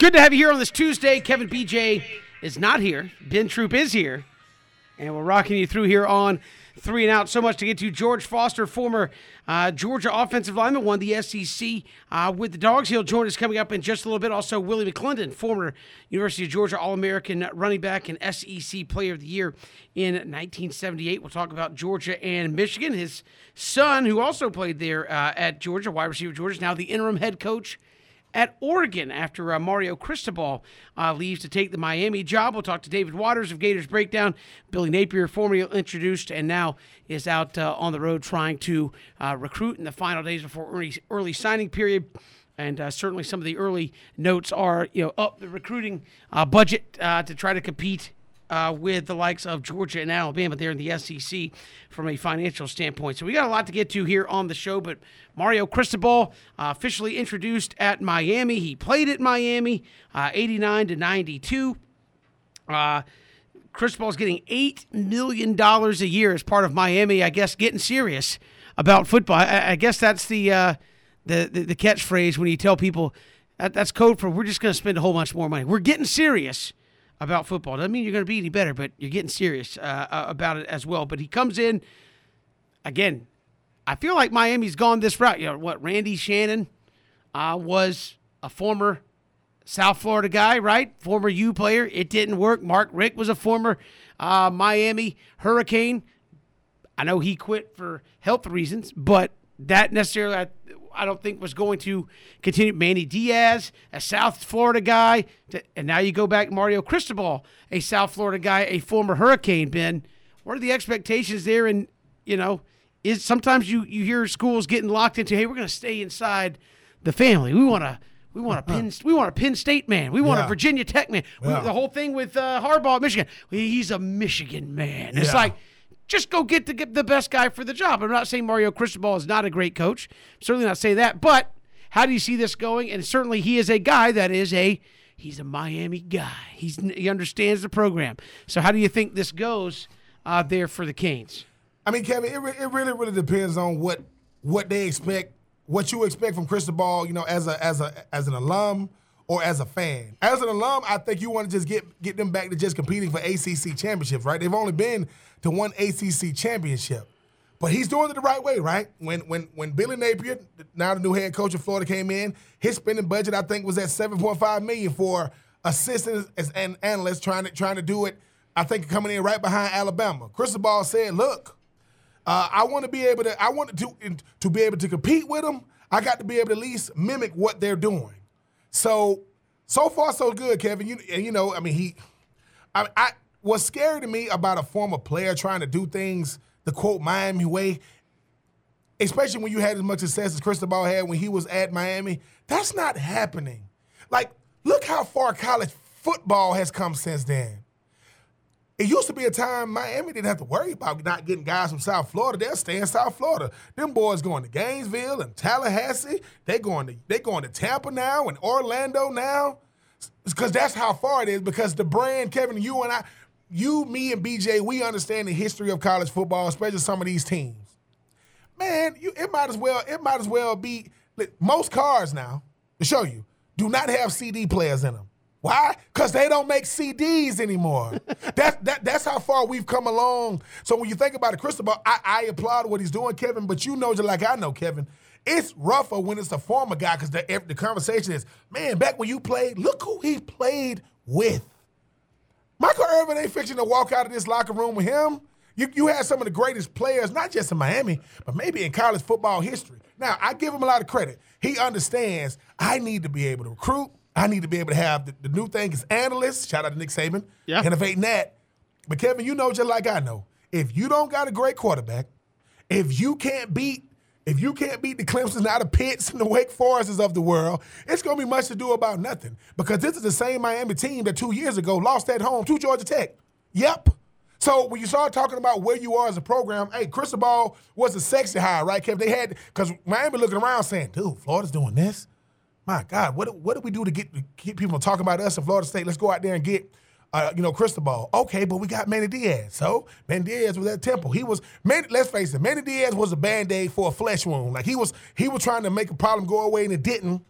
Good to have you here on this Tuesday. Kevin BJ is not here. Ben Troupe is here. And we're rocking you through here on three and out. So much to get to. George Foster, former uh, Georgia offensive lineman, won the SEC uh, with the Dogs. He'll join us coming up in just a little bit. Also, Willie McClendon, former University of Georgia All American running back and SEC Player of the Year in 1978. We'll talk about Georgia and Michigan. His son, who also played there uh, at Georgia, wide receiver Georgia, is now the interim head coach at Oregon after uh, Mario Cristobal uh, leaves to take the Miami job. We'll talk to David Waters of Gators Breakdown. Billy Napier, formerly introduced and now is out uh, on the road trying to uh, recruit in the final days before early, early signing period. And uh, certainly some of the early notes are, you know, up the recruiting uh, budget to try to compete uh, with the likes of Georgia and Alabama there in the SEC from a financial standpoint. So we got a lot to get to here on the show, but Mario Cristobal uh, officially introduced at Miami. He played at Miami, uh, 89 to 92. Uh, Cristobal's getting $8 million a year as part of Miami, I guess, getting serious about football. I, I guess that's the, uh, the, the, the catchphrase when you tell people that, that's code for we're just going to spend a whole bunch more money. We're getting serious about football. Doesn't mean you're going to be any better, but you're getting serious uh, uh, about it as well. But he comes in again. I feel like Miami's gone this route. You know what? Randy Shannon uh, was a former South Florida guy, right? Former U player. It didn't work. Mark Richt was a former uh, Miami Hurricane. I know he quit for health reasons, but that necessarily I don't think was going to continue. Manny Diaz, a South Florida guy, to, and now you go back Mario Cristobal, a South Florida guy, a former Hurricane. Ben, what are the expectations there? And you know, is sometimes you you hear schools getting locked into, hey, we're going to stay inside the family. We want to. We want a Penn. We want a Penn State man. We want yeah. a Virginia Tech man. Yeah. We, the whole thing with uh, Harbaugh, Michigan. He's a Michigan man. It's like just go get the, get the best guy for the job. I'm not saying Mario Cristobal is not a great coach. certainly not say that. But how do you see this going? And certainly he is a guy that is a he's a Miami guy. He's he understands the program. So how do you think this goes uh, there for the Canes? I mean, Kevin, it, re- it really really depends on what what they expect, what you expect from Cristobal. You know, as a as a as an alum or as a fan. As an alum, I think you want to just get get them back to just competing for ACC championships, right? They've only been to one ACC championship. But he's doing it the right way, right? When when when Billy Napier, now the new head coach of Florida, came in, his spending budget I think was at 7.5 million for assistants and analysts trying to trying to do it. I think coming in right behind Alabama. Cristobal said, "Look, uh, I want to be able to. I want to to be able to compete with them. I got to be able to at least mimic what they're doing." So so far so good, Kevin. You you know, I mean he, I, I what's scary to me about a former player trying to do things the quote Miami way, especially when you had as much success as Cristobal had when he was at Miami, that's not happening. Like, look how far college football has come since then. It used to be a time Miami didn't have to worry about not getting guys from South Florida. They'll stay in South Florida. Them boys going to Gainesville and Tallahassee. They going to they going to Tampa now and Orlando now. Because that's how far it is. Because the brand, Kevin, you and I, you, me, and BJ, we understand the history of college football, especially some of these teams. Man, you, it might as well it might as well be most cars now to show you do not have CD players in them. Why? Because they don't make CDs anymore. that's that, that's how far we've come along. So when you think about it, Cristobal, I, I applaud what he's doing, Kevin. But you know, just like I know, Kevin, it's rougher when it's a former guy because the, the conversation is, man, back when you played, look who he played with. Michael Irvin ain't fixing to walk out of this locker room with him. You, you had some of the greatest players, not just in Miami, but maybe in college football history. Now, I give him a lot of credit. He understands I need to be able to recruit. I need to be able to have the, the new thing is analysts. Shout out to Nick Saban. Yeah. Innovating that. But Kevin, you know just like I know, if you don't got a great quarterback, if you can't beat if you can't beat the Clemsons out of Pitts and the Wake Forests of the world, it's going to be much to do about nothing. Because this is the same Miami team that two years ago lost at home to Georgia Tech. Yep. So when you start talking about where you are as a program, hey, Cristobal was a sexy hire, right, Kevin? They had because Miami looking around saying, "Dude, Florida's doing this." My God, what what do we do to get keep people talking about us in Florida State? Let's go out there and get uh, you know, Cristobal. Okay, but we got Manny Diaz. So Manny Diaz was at Temple. He was Manny, let's face it, Manny Diaz was a band-aid for a flesh wound. Like he was he was trying to make a problem go away and it didn't.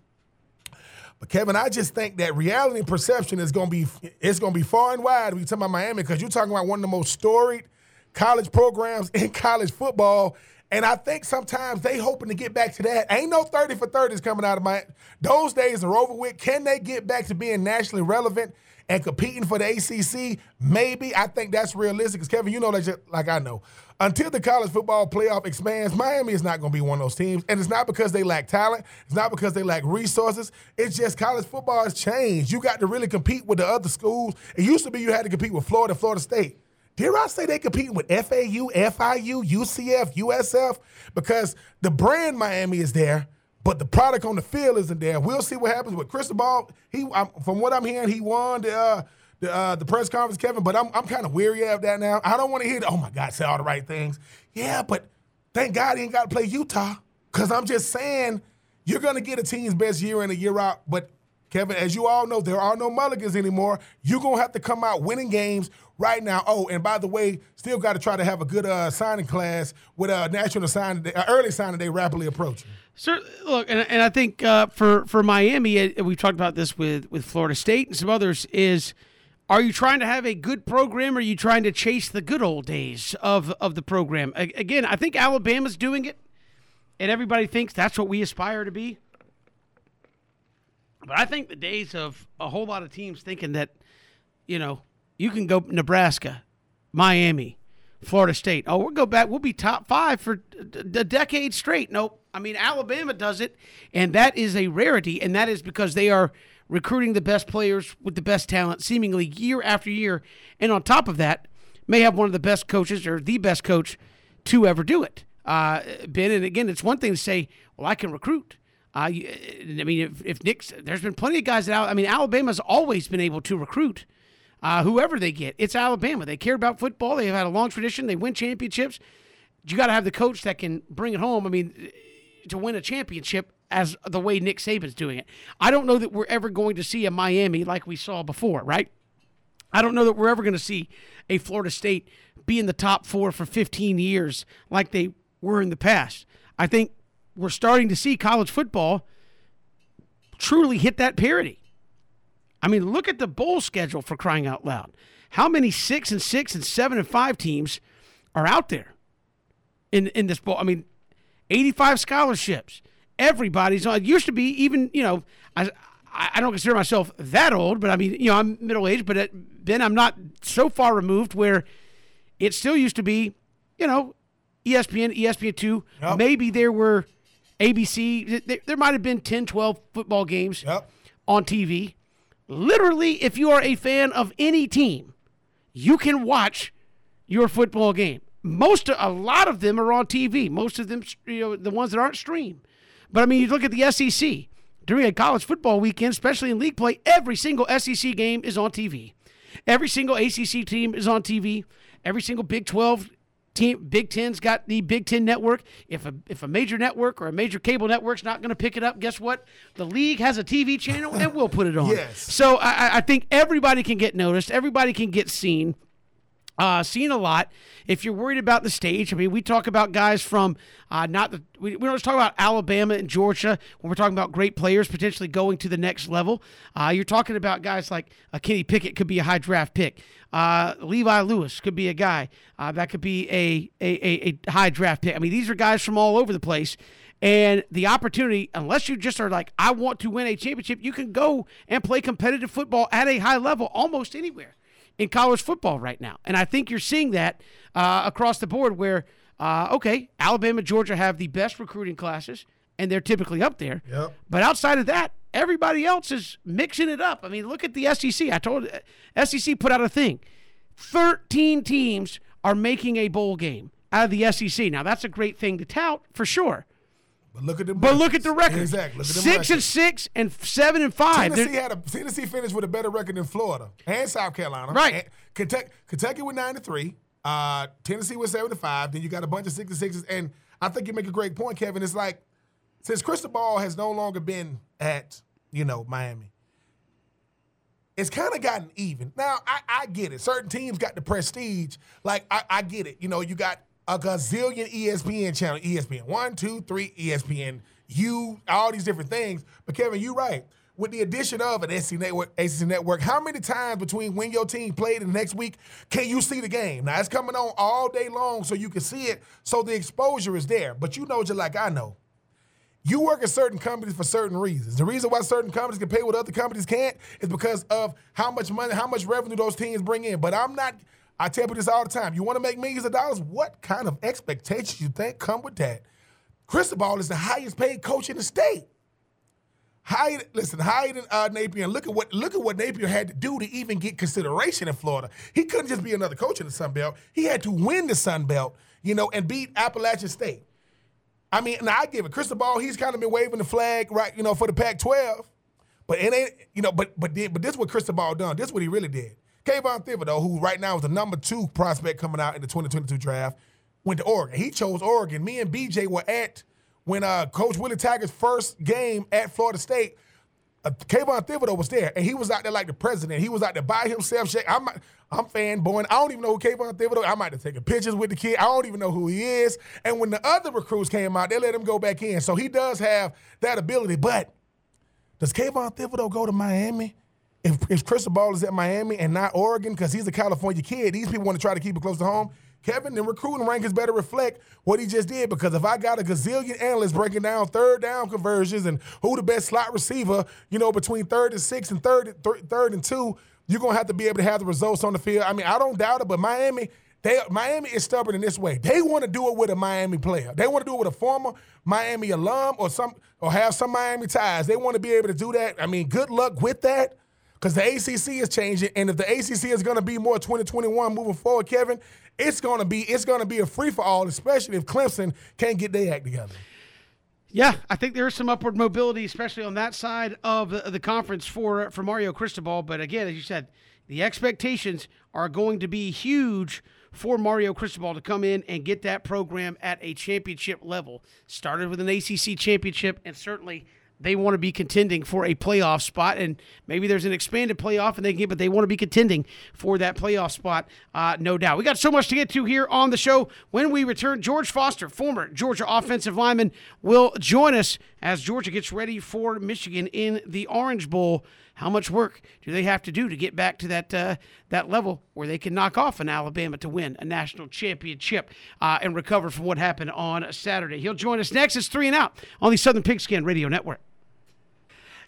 But Kevin, I just think that reality and perception is gonna be it's gonna be far and wide. We talking about Miami because you're talking about one of the most storied college programs in college football. And I think sometimes they hoping to get back to that. Ain't no 30 for 30s coming out of my those days are over with. Can they get back to being nationally relevant and competing for the ACC? Maybe. I think that's realistic. Because Kevin, you know that like I know. Until the college football playoff expands, Miami is not going to be one of those teams. And it's not because they lack talent. It's not because they lack resources. It's just college football has changed. You got to really compete with the other schools. It used to be you had to compete with Florida, Florida State. Dare I say they competing with FAU, FIU, UCF, USF? Because the brand Miami is there, but the product on the field isn't there. We'll see what happens with Cristobal. He, I'm, from what I'm hearing, he won the uh, the, uh, the press conference, Kevin. But I'm I'm kind of weary of that now. I don't want to hear, the, oh my God, say all the right things. Yeah, but thank God he ain't got to play Utah. Because I'm just saying, you're gonna get a team's best year in a year out, but Kevin, as you all know, there are no mulligans anymore. You're going to have to come out winning games right now. Oh, and by the way, still got to try to have a good uh, signing class with a national signing, uh, early signing day rapidly approaching. Sir, look, and, and I think uh, for for Miami, we've talked about this with with Florida State and some others. Is are you trying to have a good program, or are you trying to chase the good old days of of the program? Again, I think Alabama's doing it, and everybody thinks that's what we aspire to be. But I think the days of a whole lot of teams thinking that, you know, you can go Nebraska, Miami, Florida State. Oh, we'll go back. We'll be top five for a decade straight. Nope. I mean, Alabama does it, and that is a rarity, and that is because they are recruiting the best players with the best talent, seemingly year after year. And on top of that, may have one of the best coaches or the best coach to ever do it. Uh, ben, and again, it's one thing to say, well, I can recruit. Uh, I mean, if, if Nick's, there's been plenty of guys that, I mean, Alabama's always been able to recruit uh, whoever they get. It's Alabama. They care about football. They've had a long tradition. They win championships. You got to have the coach that can bring it home. I mean, to win a championship as the way Nick Saban's doing it. I don't know that we're ever going to see a Miami like we saw before, right? I don't know that we're ever going to see a Florida State be in the top four for 15 years like they were in the past. I think we're starting to see college football truly hit that parity. I mean, look at the bowl schedule for crying out loud. How many six and six and seven and five teams are out there in in this bowl? I mean, 85 scholarships. Everybody's on. It used to be even, you know, I I don't consider myself that old, but I mean, you know, I'm middle aged, but then I'm not so far removed where it still used to be, you know, ESPN, ESPN2. Yep. Maybe there were ABC. There, there might have been 10, 12 football games yep. on TV. Literally, if you are a fan of any team, you can watch your football game. Most, a lot of them are on TV. Most of them, you know, the ones that aren't stream. But I mean, you look at the SEC during a college football weekend, especially in league play. Every single SEC game is on TV. Every single ACC team is on TV. Every single Big 12 team, Big Ten's got the Big Ten network. If a if a major network or a major cable network's not going to pick it up, guess what? The league has a TV channel and we'll put it on. yes. So I, I think everybody can get noticed. Everybody can get seen. Uh, seen a lot. If you're worried about the stage, I mean, we talk about guys from uh, not the we, we don't talk about Alabama and Georgia when we're talking about great players potentially going to the next level. Uh, you're talking about guys like uh, Kenny Pickett could be a high draft pick. Uh, Levi Lewis could be a guy uh, that could be a, a, a, a high draft pick. I mean, these are guys from all over the place. And the opportunity, unless you just are like, I want to win a championship, you can go and play competitive football at a high level almost anywhere in college football right now. And I think you're seeing that uh, across the board where, uh, okay, Alabama, Georgia have the best recruiting classes, and they're typically up there. Yep. But outside of that, everybody else is mixing it up. I mean, look at the SEC. I told uh, SEC put out a thing 13 teams are making a bowl game out of the SEC. Now, that's a great thing to tout for sure. But look at the but look at the record. Exactly. Six records. and six and seven and five. Tennessee had a Tennessee finished with a better record than Florida and South Carolina. Right. And Kentucky, Kentucky with nine to three. Uh, Tennessee with seven to five. Then you got a bunch of six and sixes. And I think you make a great point, Kevin. It's like since Cristobal has no longer been at you know Miami, it's kind of gotten even. Now I, I, get it. Certain teams got the prestige. Like I, I get it. You know, you got a gazillion ESPN channel, ESPN one, two, three, ESPN, you, all these different things. But Kevin, you're right. with the addition of an SC network, ACC network, how many times between when your team played and the next week can you see the game? Now it's coming on all day long, so you can see it. So the exposure is there. But you know, just like I know, you work at certain companies for certain reasons. The reason why certain companies can pay what other companies can't is because of how much money, how much revenue those teams bring in. But I'm not. I tell you this all the time. You want to make millions of dollars? What kind of expectations you think come with that? Cristobal is the highest paid coach in the state. Higher, listen, higher than uh, Napier. Look at what look at what Napier had to do to even get consideration in Florida. He couldn't just be another coach in the Sun Belt. He had to win the Sun Belt, you know, and beat Appalachian State. I mean, now I give it. Cristobal, he's kind of been waving the flag, right, you know, for the Pac-12. But it ain't, you know, but but but this is what Cristobal done. This is what he really did. Kayvon Thibodeaux, who right now is the number two prospect coming out in the 2022 draft, went to Oregon. He chose Oregon. Me and BJ were at when uh, Coach Willie Taggart's first game at Florida State. Uh, Kayvon Thibodeaux was there, and he was out there like the president. He was out there by himself. I'm, I'm fanboying. I don't even know who Kayvon Thibodeaux. I might have taken pictures with the kid. I don't even know who he is. And when the other recruits came out, they let him go back in. So he does have that ability. But does Kayvon Thibodeaux go to Miami? If, if Ball is at Miami and not Oregon because he's a California kid, these people want to try to keep it close to home. Kevin, the recruiting rankings better reflect what he just did because if I got a gazillion analysts breaking down third down conversions and who the best slot receiver, you know, between third and six and third, th- third and two, you're gonna have to be able to have the results on the field. I mean, I don't doubt it, but Miami, they Miami is stubborn in this way. They want to do it with a Miami player. They want to do it with a former Miami alum or some or have some Miami ties. They want to be able to do that. I mean, good luck with that because the ACC is changing, and if the ACC is going to be more 2021 moving forward, Kevin, it's going to be it's going to be a free for all, especially if Clemson can't get their act together. Yeah, I think there is some upward mobility, especially on that side of the, the conference for for Mario Cristobal. But again, as you said, the expectations are going to be huge for Mario Cristobal to come in and get that program at a championship level. Started with an ACC championship, and certainly they want to be contending for a playoff spot, and maybe there's an expanded playoff, and they get, but they want to be contending for that playoff spot, uh, no doubt. We got so much to get to here on the show. When we return, George Foster, former Georgia offensive lineman, will join us as Georgia gets ready for Michigan in the Orange Bowl. How much work do they have to do to get back to that uh, that level where they can knock off an Alabama to win a national championship uh, and recover from what happened on Saturday? He'll join us next. It's three and out on the Southern Pigskin Radio Network.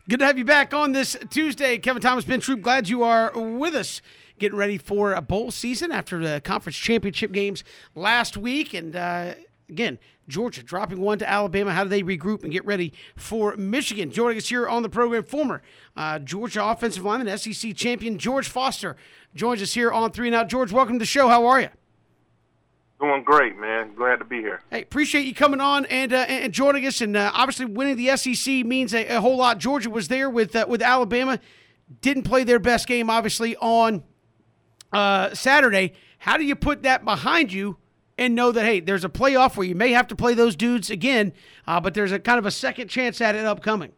Good to have you back on this Tuesday. Kevin Thomas, Ben Troupe, glad you are with us. Getting ready for a bowl season after the conference championship games last week. And uh, again, Georgia dropping one to Alabama. How do they regroup and get ready for Michigan? Joining us here on the program, former uh, Georgia offensive lineman, SEC champion George Foster joins us here on Three and Out. George, welcome to the show. How are you? Doing great, man. Glad to be here. Hey, appreciate you coming on and uh, and joining us. And uh, obviously, winning the SEC means a, a, whole lot. Georgia was there with uh, with Alabama, didn't play their best game, obviously on uh, Saturday. How do you put that behind you and know that hey, there's a playoff where you may have to play those dudes again, uh, but there's a kind of a second chance at it upcoming.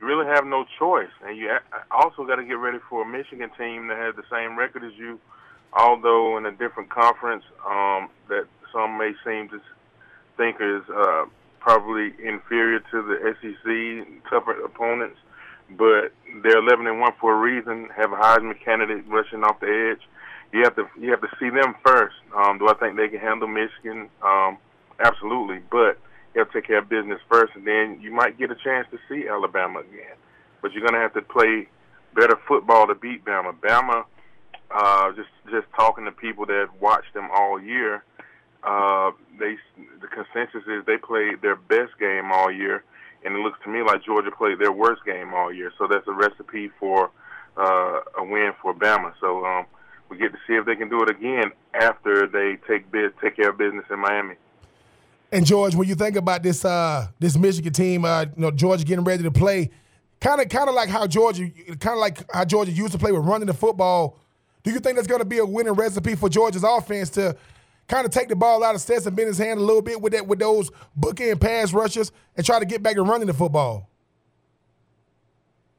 You really have no choice, and you also got to get ready for a Michigan team that has the same record as you although in a different conference um, that some may seem to think is uh, probably inferior to the SEC, tougher opponents, but they're 11 and one for a reason. Have a Heisman candidate rushing off the edge. You have to you have to see them first. Um, do I think they can handle Michigan? Um, absolutely, but you have to take care of business first, and then you might get a chance to see Alabama again. But you're going to have to play better football to beat Bama. Bama uh, just just talking to people that watched them all year, uh, they the consensus is they played their best game all year, and it looks to me like Georgia played their worst game all year. So that's a recipe for uh, a win for Bama. So um, we get to see if they can do it again after they take biz, take care of business in Miami. And George, when you think about this uh, this Michigan team, uh, you know Georgia getting ready to play, kind of kind of like how Georgia, kind of like how Georgia used to play with running the football do you think that's going to be a winning recipe for Georgia's offense to kind of take the ball out of Stetson Bennett's hand a little bit with that with those bookend pass rushes and try to get back to running the football?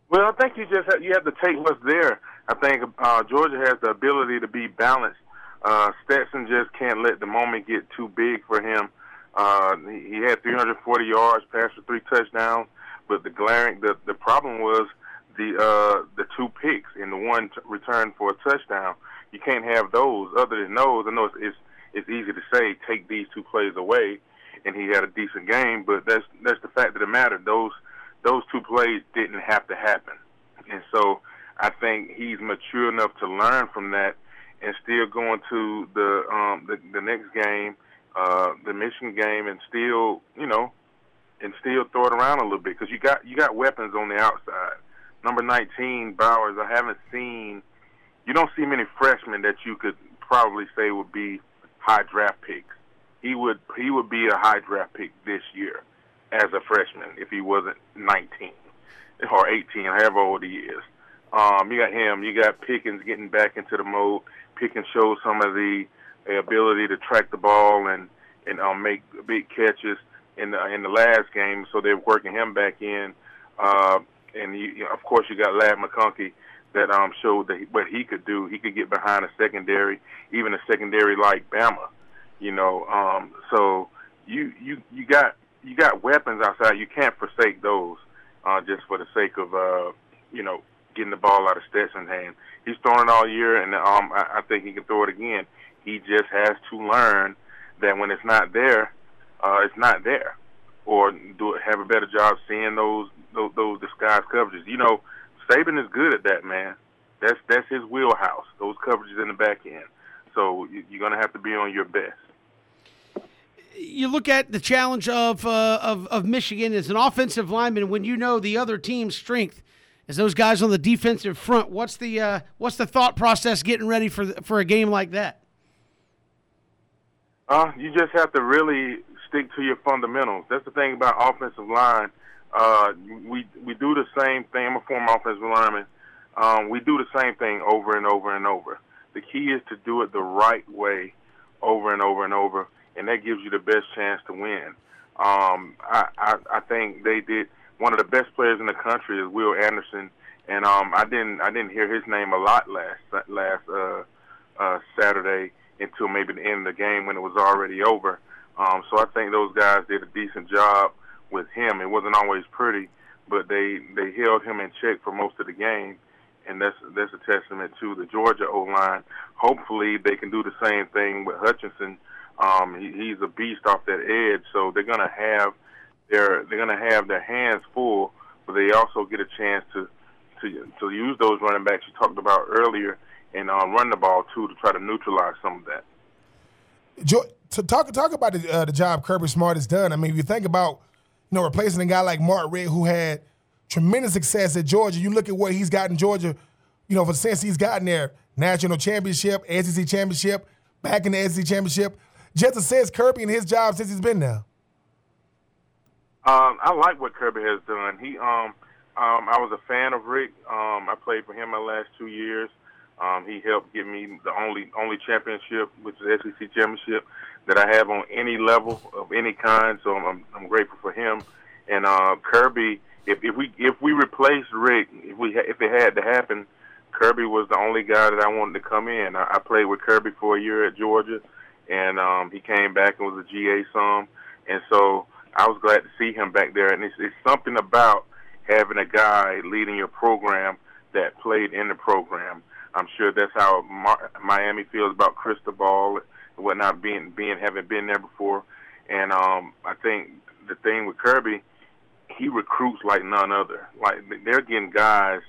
Well, I think you just have, you have to take what's there. I think uh, Georgia has the ability to be balanced. Uh, Stetson just can't let the moment get too big for him. Uh, he had 340 yards, passed for three touchdowns, But the glaring the the problem was the uh, the two picks and the one t- return for a touchdown. You can't have those. Other than those, I know it's, it's it's easy to say take these two plays away, and he had a decent game. But that's that's the fact of the matter. Those those two plays didn't have to happen, and so I think he's mature enough to learn from that and still going to the um, the, the next game, uh, the Michigan game, and still you know, and still throw it around a little bit because you got you got weapons on the outside. Number 19, Bowers. I haven't seen. You don't see many freshmen that you could probably say would be high draft picks. He would he would be a high draft pick this year as a freshman if he wasn't 19 or 18, however old he is. Um, you got him. You got Pickens getting back into the mode. Pickens shows some of the ability to track the ball and and um, make big catches in the in the last game. So they're working him back in. Uh, and you, you know, of course you got Ladd McConkey that um, showed that he, what he could do. He could get behind a secondary, even a secondary like Bama. You know, um, so you you you got you got weapons outside. You can't forsake those uh, just for the sake of uh, you know getting the ball out of Stetson's hand. He's thrown it all year, and um, I, I think he can throw it again. He just has to learn that when it's not there, uh, it's not there, or do have a better job seeing those those, those disguised coverages. You know, Saban is good at that, man. That's that's his wheelhouse. Those coverages in the back end. So you're going to have to be on your best. You look at the challenge of, uh, of of Michigan as an offensive lineman when you know the other team's strength is those guys on the defensive front. What's the uh, what's the thought process getting ready for for a game like that? Uh, you just have to really stick to your fundamentals. That's the thing about offensive line. Uh, we we do the same thing. I'm a former offensive lineman. Um, we do the same thing over and over and over. The key is to do it the right way, over and over and over, and that gives you the best chance to win. Um, I, I I think they did one of the best players in the country is Will Anderson, and um, I didn't I didn't hear his name a lot last last uh, uh, Saturday until maybe the end of the game when it was already over. Um, so I think those guys did a decent job with him. It wasn't always pretty, but they they held him in check for most of the game, and that's that's a testament to the Georgia O line. Hopefully, they can do the same thing with Hutchinson. Um, he, he's a beast off that edge, so they're gonna have they're they're going to have their hands full, but they also get a chance to to to use those running backs you talked about earlier and uh, run the ball too to try to neutralize some of that. To talk talk about the, uh, the job Kirby Smart has done. I mean, if you think about you know replacing a guy like Mark Richt who had tremendous success at Georgia, you look at what he's gotten Georgia. You know, for since he's gotten there, national championship, SEC championship, back in the SEC championship. Just to say, Kirby and his job since he's been there. Um, I like what Kirby has done. He, um, um, I was a fan of Richt. Um, I played for him my last two years. Um, he helped get me the only only championship, which is SEC championship, that I have on any level of any kind. So I'm, I'm grateful for him. And uh, Kirby, if, if we if we replaced Richt, if we if it had to happen, Kirby was the only guy that I wanted to come in. I, I played with Kirby for a year at Georgia, and um, he came back and was a GA some. And so I was glad to see him back there, and it's, it's something about having a guy leading your program that played in the program. I'm sure that's how Miami feels about Cristobal and whatnot, being being having been there before. And um, I think the thing with Kirby, he recruits like none other. Like they're getting guys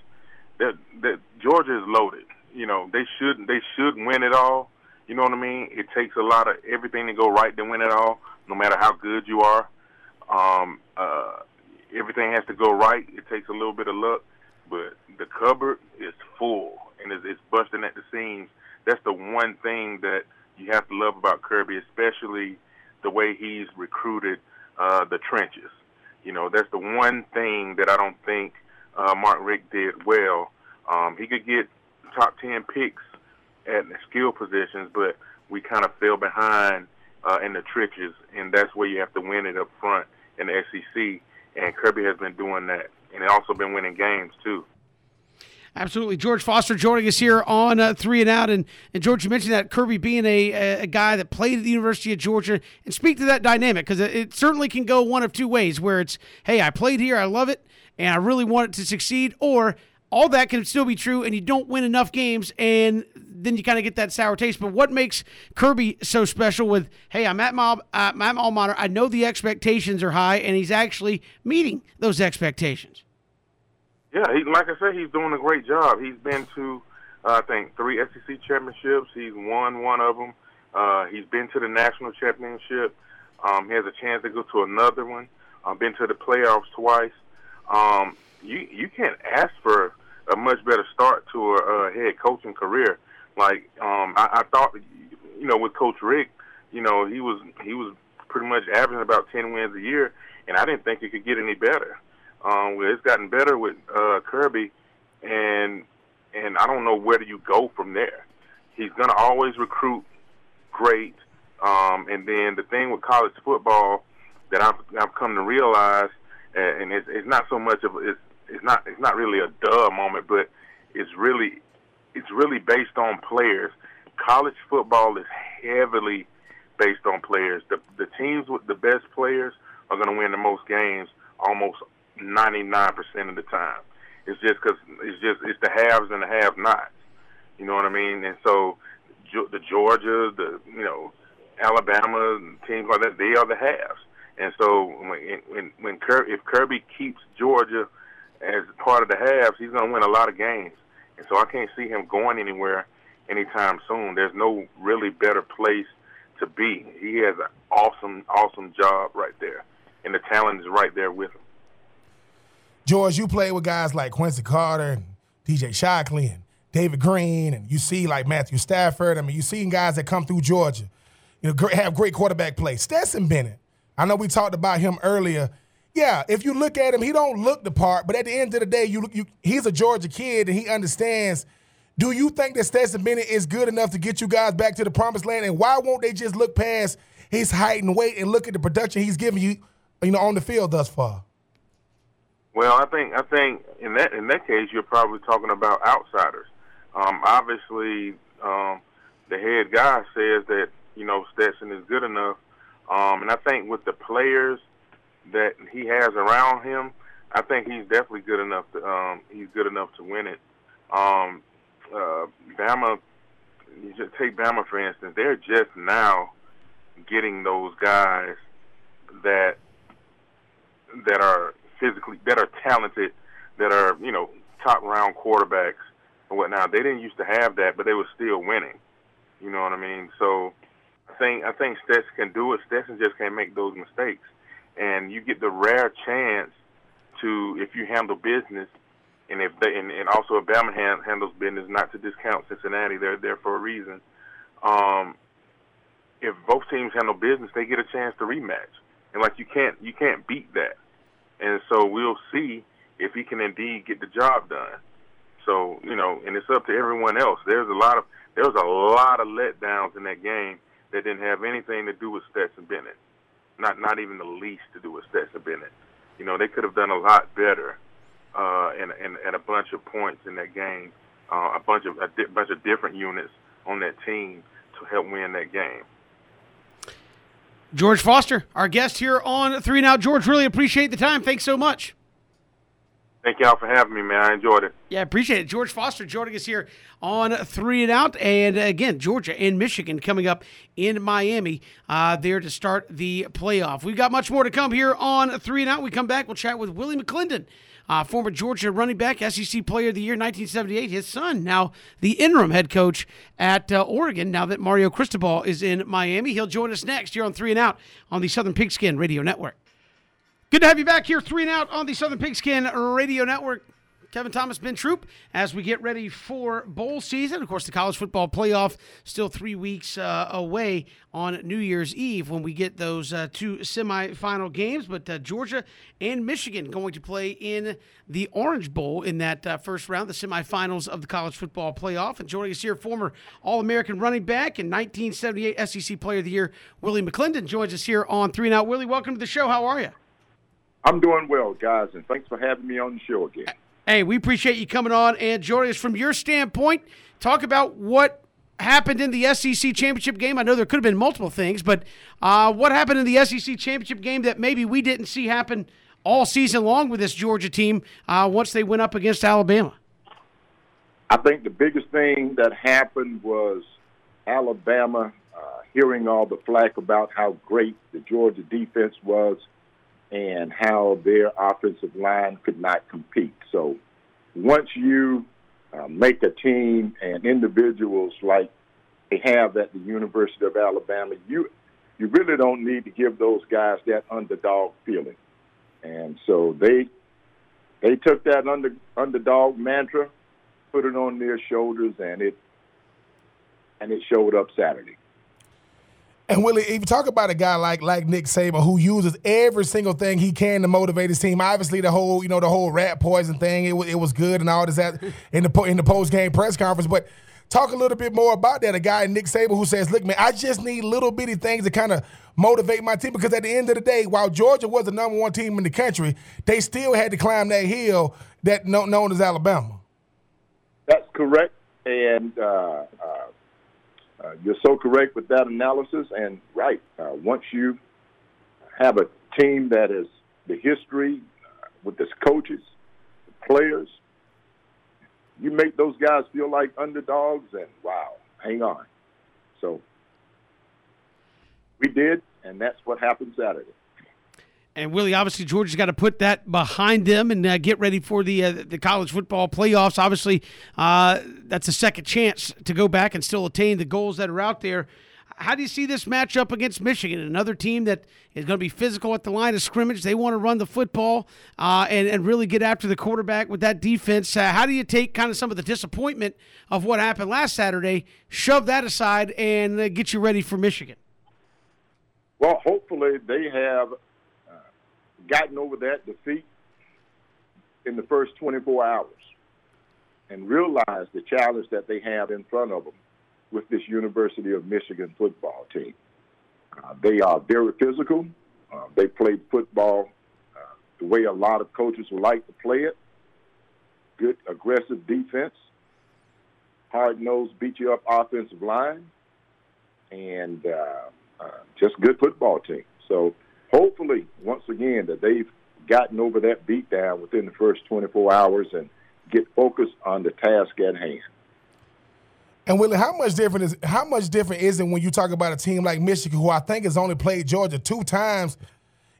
that that Georgia is loaded. You know, they should they should win it all. You know what I mean? It takes a lot of everything to go right to win it all, no matter how good you are. Um, uh, everything has to go right. It takes a little bit of luck, but the cupboard is full and it's, it's busting at the seams. That's the one thing that you have to love about Kirby, especially the way he's recruited uh, the trenches. You know, that's the one thing that I don't think uh, Mark Richt did well. Um, he could get top 10 picks at the skill positions, but we kind of fell behind uh, in the trenches, and that's where you have to win it up front in the SEC, and Kirby has been doing that, and they also been winning games too. Absolutely. George Foster joining us here on uh, Three and Out. And, and George, you mentioned that Kirby being a, a, a guy that played at the University of Georgia and speak to that dynamic because it, it certainly can go one of two ways where it's, hey, I played here, I love it, and I really want it to succeed, or all that can still be true and you don't win enough games and then you kind of get that sour taste. But what makes Kirby so special with, hey, I'm at my, uh, my alma mater, I know the expectations are high, and he's actually meeting those expectations? Yeah, he, like I said, he's doing a great job. He's been to, uh, I think, three SEC championships. He's won one of them. Uh, he's been to the national championship. Um, he has a chance to go to another one. Uh, been to the playoffs twice. Um, you you can't ask for a much better start to a, a head coaching career. Like um, I, I thought, you know, with Coach Richt, you know, he was he was pretty much averaging about ten wins a year, and I didn't think it could get any better. Um, well, it's gotten better with uh, Kirby, and and I don't know where do you go from there. He's going to always recruit great, um, and then the thing with college football that I've I've come to realize, and it's, it's not so much of it's it's not it's not really a duh moment, but it's really it's really based on players. College football is heavily based on players. The the teams with the best players are going to win the most games almost 99% of the time. It's just because it's just it's the haves and the have-nots. You know what I mean? And so the Georgia, the you know Alabama, teams like that, they are the haves. And so when when, when Kirby, if Kirby keeps Georgia as part of the halves, he's going to win a lot of games. And so I can't see him going anywhere anytime soon. There's no really better place to be. He has an awesome, awesome job right there, and the talent is right there with him. George, you played with guys like Quincy Carter and DJ Shockley and David Greene, and you see like Matthew Stafford. I mean, you've seen guys that come through Georgia, you know, have great quarterback play. Stetson Bennett. I know we talked about him earlier. Yeah, if you look at him, he don't look the part, but at the end of the day, you, you he's a Georgia kid and he understands. Do you think that Stetson Bennett is good enough to get you guys back to the promised land? And why won't they just look past his height and weight and look at the production he's giving you, you know, on the field thus far? Well, I think I think in that in that case you're probably talking about outsiders. Um, obviously, um, the head guy says that you know Stetson is good enough, um, and I think with the players that he has around him, I think he's definitely good enough to um, he's good enough to win it. Um, uh, Bama, you just take Bama for instance. They're just now getting those guys that that are physically that are talented, that are you know top round quarterbacks and whatnot. They didn't used to have that, but they were still winning. You know what I mean? So I think I think Stetson can do it. Stetson just can't make those mistakes, and you get the rare chance to if you handle business. And if they, and, and also if hand, handles business, not to discount Cincinnati, they're there for a reason. Um, if both teams handle business, they get a chance to rematch, and like you can't you can't beat that and so we'll see if he can indeed get the job done. So you know, and it's up to everyone else. There's a lot of there was a lot of letdowns in that game that didn't have anything to do with Stetson Bennett, not not even the least to do with Stetson Bennett. You know, they could have done a lot better uh, and, and and a bunch of points in that game, uh, a bunch of a di- bunch of different units on that team to help win that game. George Foster, our guest here on Three Now. George, really appreciate the time. Thanks so much. Thank y'all for having me, man. I enjoyed it. Yeah, appreciate it. George Foster joining us here on Three and Out. And again, Georgia and Michigan coming up in Miami uh, there to start the playoff. We've got much more to come here on Three and Out. We come back, we'll chat with Willie McClendon uh, former Georgia running back, SEC Player of the Year 1978. His son, now the interim head coach at uh, Oregon, now that Mario Cristobal is in Miami. He'll join us next here on Three and Out on the Southern Pigskin Radio Network. Good to have you back here, Three and Out on the Southern Pigskin Radio Network. Kevin Thomas, Ben Troupe, as we get ready for bowl season. Of course, the college football playoff still three weeks uh, away on New Year's Eve when we get those uh, two semifinal games. But uh, Georgia and Michigan going to play in the Orange Bowl in that uh, first round, the semifinals of the college football playoff. And joining us here, former All American running back and 1978 SEC Player of the Year, Willie McClendon, joins us here on Three Now. Willie, welcome to the show. How are you? I'm doing well, guys, and thanks for having me on the show again. Hey, we appreciate you coming on and joining us from your standpoint. Talk about what happened in the SEC championship game. I know there could have been multiple things, but uh, what happened in the SEC championship game that maybe we didn't see happen all season long with this Georgia team uh, once they went up against Alabama? I think the biggest thing that happened was Alabama uh, hearing all the flack about how great the Georgia defense was and how their offensive line could not compete. So once you uh, make a team and individuals like they have at the University of Alabama, you you really don't need to give those guys that underdog feeling. And so they they took that under, underdog mantra, put it on their shoulders, and it and it showed up Saturday. And Willie, if you talk about a guy like like Nick Saban who uses every single thing he can to motivate his team, obviously the whole you know the whole rat poison thing it, it was good and all this that in the in the post game press conference, but talk a little bit more about that. A guy Nick Saban who says, "Look, man, I just need little bitty things to kind of motivate my team because at the end of the day, while Georgia was the number one team in the country, they still had to climb that hill that known as Alabama." That's correct, and. Uh, uh, uh, you're so correct with that analysis, and right. Uh, once you have a team that is the history uh, with its coaches, the players, you make those guys feel like underdogs, and wow, hang on. So we did, and that's what happened Saturday. And Willie, obviously, Georgia's got to put that behind them and uh, get ready for the uh, the college football playoffs. Obviously, uh, that's a second chance to go back and still attain the goals that are out there. How do you see this matchup against Michigan, another team that is going to be physical at the line of scrimmage? They want to run the football uh, and, and really get after the quarterback with that defense. Uh, how do you take kind of some of the disappointment of what happened last Saturday, shove that aside, and uh, get you ready for Michigan? Well, hopefully they have gotten over that defeat in the first 24 hours and realized the challenge that they have in front of them with this University of Michigan football team. Uh, they are very physical. Uh, they play football uh, the way a lot of coaches would like to play it. Good aggressive defense, hard nosed, beat you up offensive line, and uh, uh, just good football team. So hopefully, once again, that they've gotten over that beatdown within the first 24 hours and get focused on the task at hand. And Willie, how much different is how much different is it when you talk about a team like Michigan, who I think has only played Georgia two times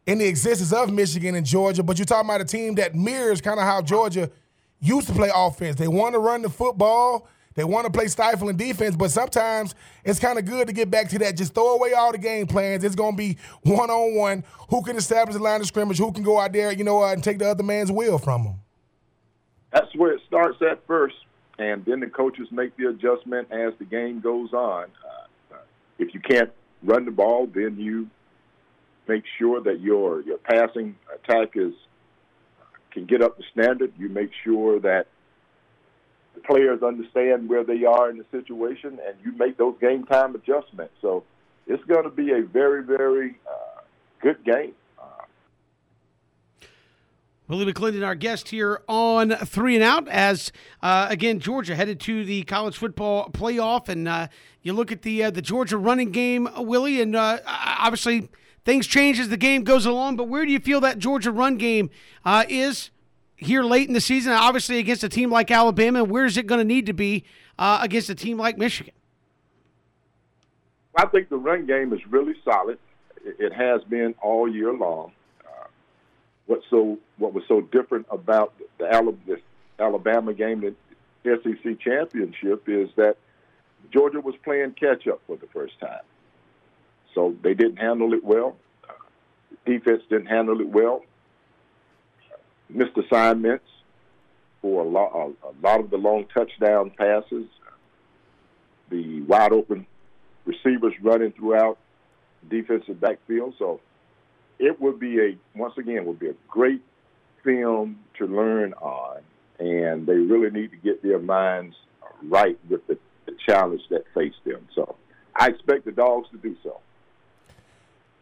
in the existence of Michigan and Georgia, but you're talking about a team that mirrors kind of how Georgia used to play offense. They want to run the football. They want to play stifling defense, but sometimes it's kind of good to get back to that. Just throw away all the game plans. It's going to be one on one. Who can establish the line of scrimmage? Who can go out there, you know, uh, and take the other man's will from them? That's where it starts at first, and then the coaches make the adjustment as the game goes on. Uh, if you can't run the ball, then you make sure that your your passing attack is can get up to standard. You make sure that the players understand where they are in the situation, and you make those game time adjustments. So it's going to be a very, very uh, good game. Willie McClendon, our guest here on Three and Out, as uh, again Georgia headed to the college football playoff, and uh, you look at the uh, the Georgia running game, Willie, and uh, obviously things change as the game goes along. But where do you feel that Georgia run game uh, is here late in the season, obviously against a team like Alabama? Where is it going to need to be uh, against a team like Michigan? I think the run game is really solid. It has been all year long. Uh, what so what was so different about the Alabama game, the SEC championship, is that Georgia was playing catch up for the first time. So they didn't handle it well. Uh, defense didn't handle it well missed assignments for a lot, a, a lot of the long touchdown passes, the wide open receivers running throughout defensive backfield. So it would be a once again would be a great film to learn on, and they really need to get their minds right with the, the challenge that faced them. So I expect the dogs to do so.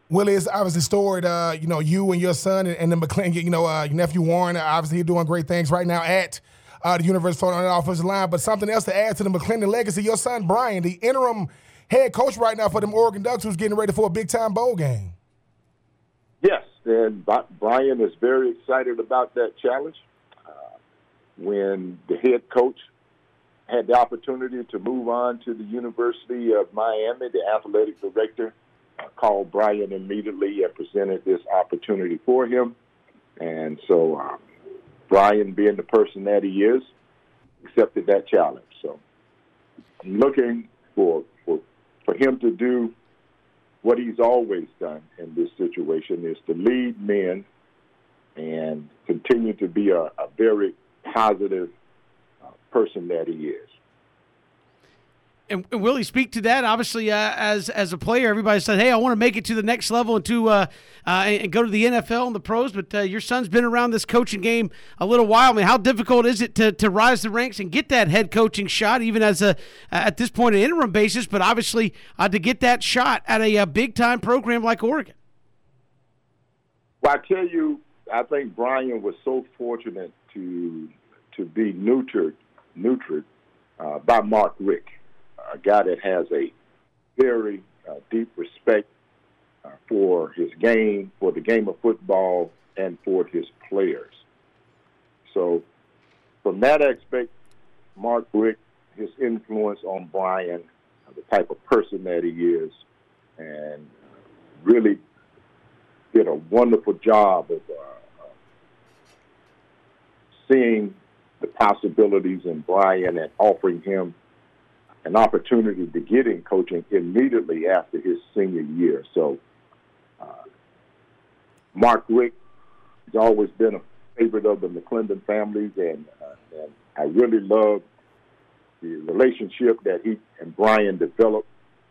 Willie is obviously stored. Uh, you know, you and your son and, and the McClendon, you know, uh, your nephew Warren, obviously, doing great things right now at uh, the University of Florida on the offensive line. But something else to add to the McClendon legacy, your son Brian, the interim head coach right now for them Oregon Ducks, who's getting ready for a big time bowl game. Yes, and Brian is very excited about that challenge. Uh, when the head coach had the opportunity to move on to the University of Miami, the athletic director called Brian immediately and presented this opportunity for him. And so um, Brian, being the person that he is, accepted that challenge. So I'm looking for, for, for him to do what he's always done in this situation is to lead men and continue to be a, a very positive uh, person that he is. And, and will he speak to that? Obviously, uh, as as a player, everybody said, "Hey, I want to make it to the next level and to uh, uh, and go to the NFL and the pros." But uh, your son's been around this coaching game a little while. I mean, how difficult is it to, to rise the ranks and get that head coaching shot, even as a at this point an interim basis? But obviously, uh, to get that shot at a, a big time program like Oregon. Well, I tell you, I think Brian was so fortunate to to be neutered, neutered uh, by Mark Richt a guy that has a very uh, deep respect uh, for his game, for the game of football, and for his players. So, from that aspect, Mark Richt, his influence on Brian, uh, the type of person that he is, and really did a wonderful job of uh, seeing the possibilities in Brian and offering him an opportunity to get in coaching immediately after his senior year. So, uh, Mark Richt has always been a favorite of the McClendon families, and, uh, and I really love the relationship that he and Brian developed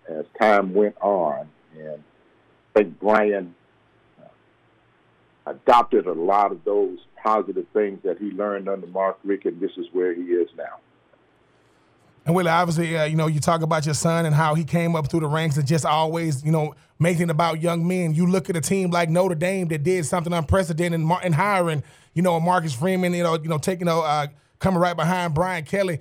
as time went on. And I think Brian uh, adopted a lot of those positive things that he learned under Mark Richt, and this is where he is now. And Willie, obviously, uh, you know, you talk about your son and how he came up through the ranks and just always, you know, making about young men. You look at a team like Notre Dame that did something unprecedented in, in hiring, you know, Marcus Freeman, you know, you know, taking, uh, coming right behind Brian Kelly.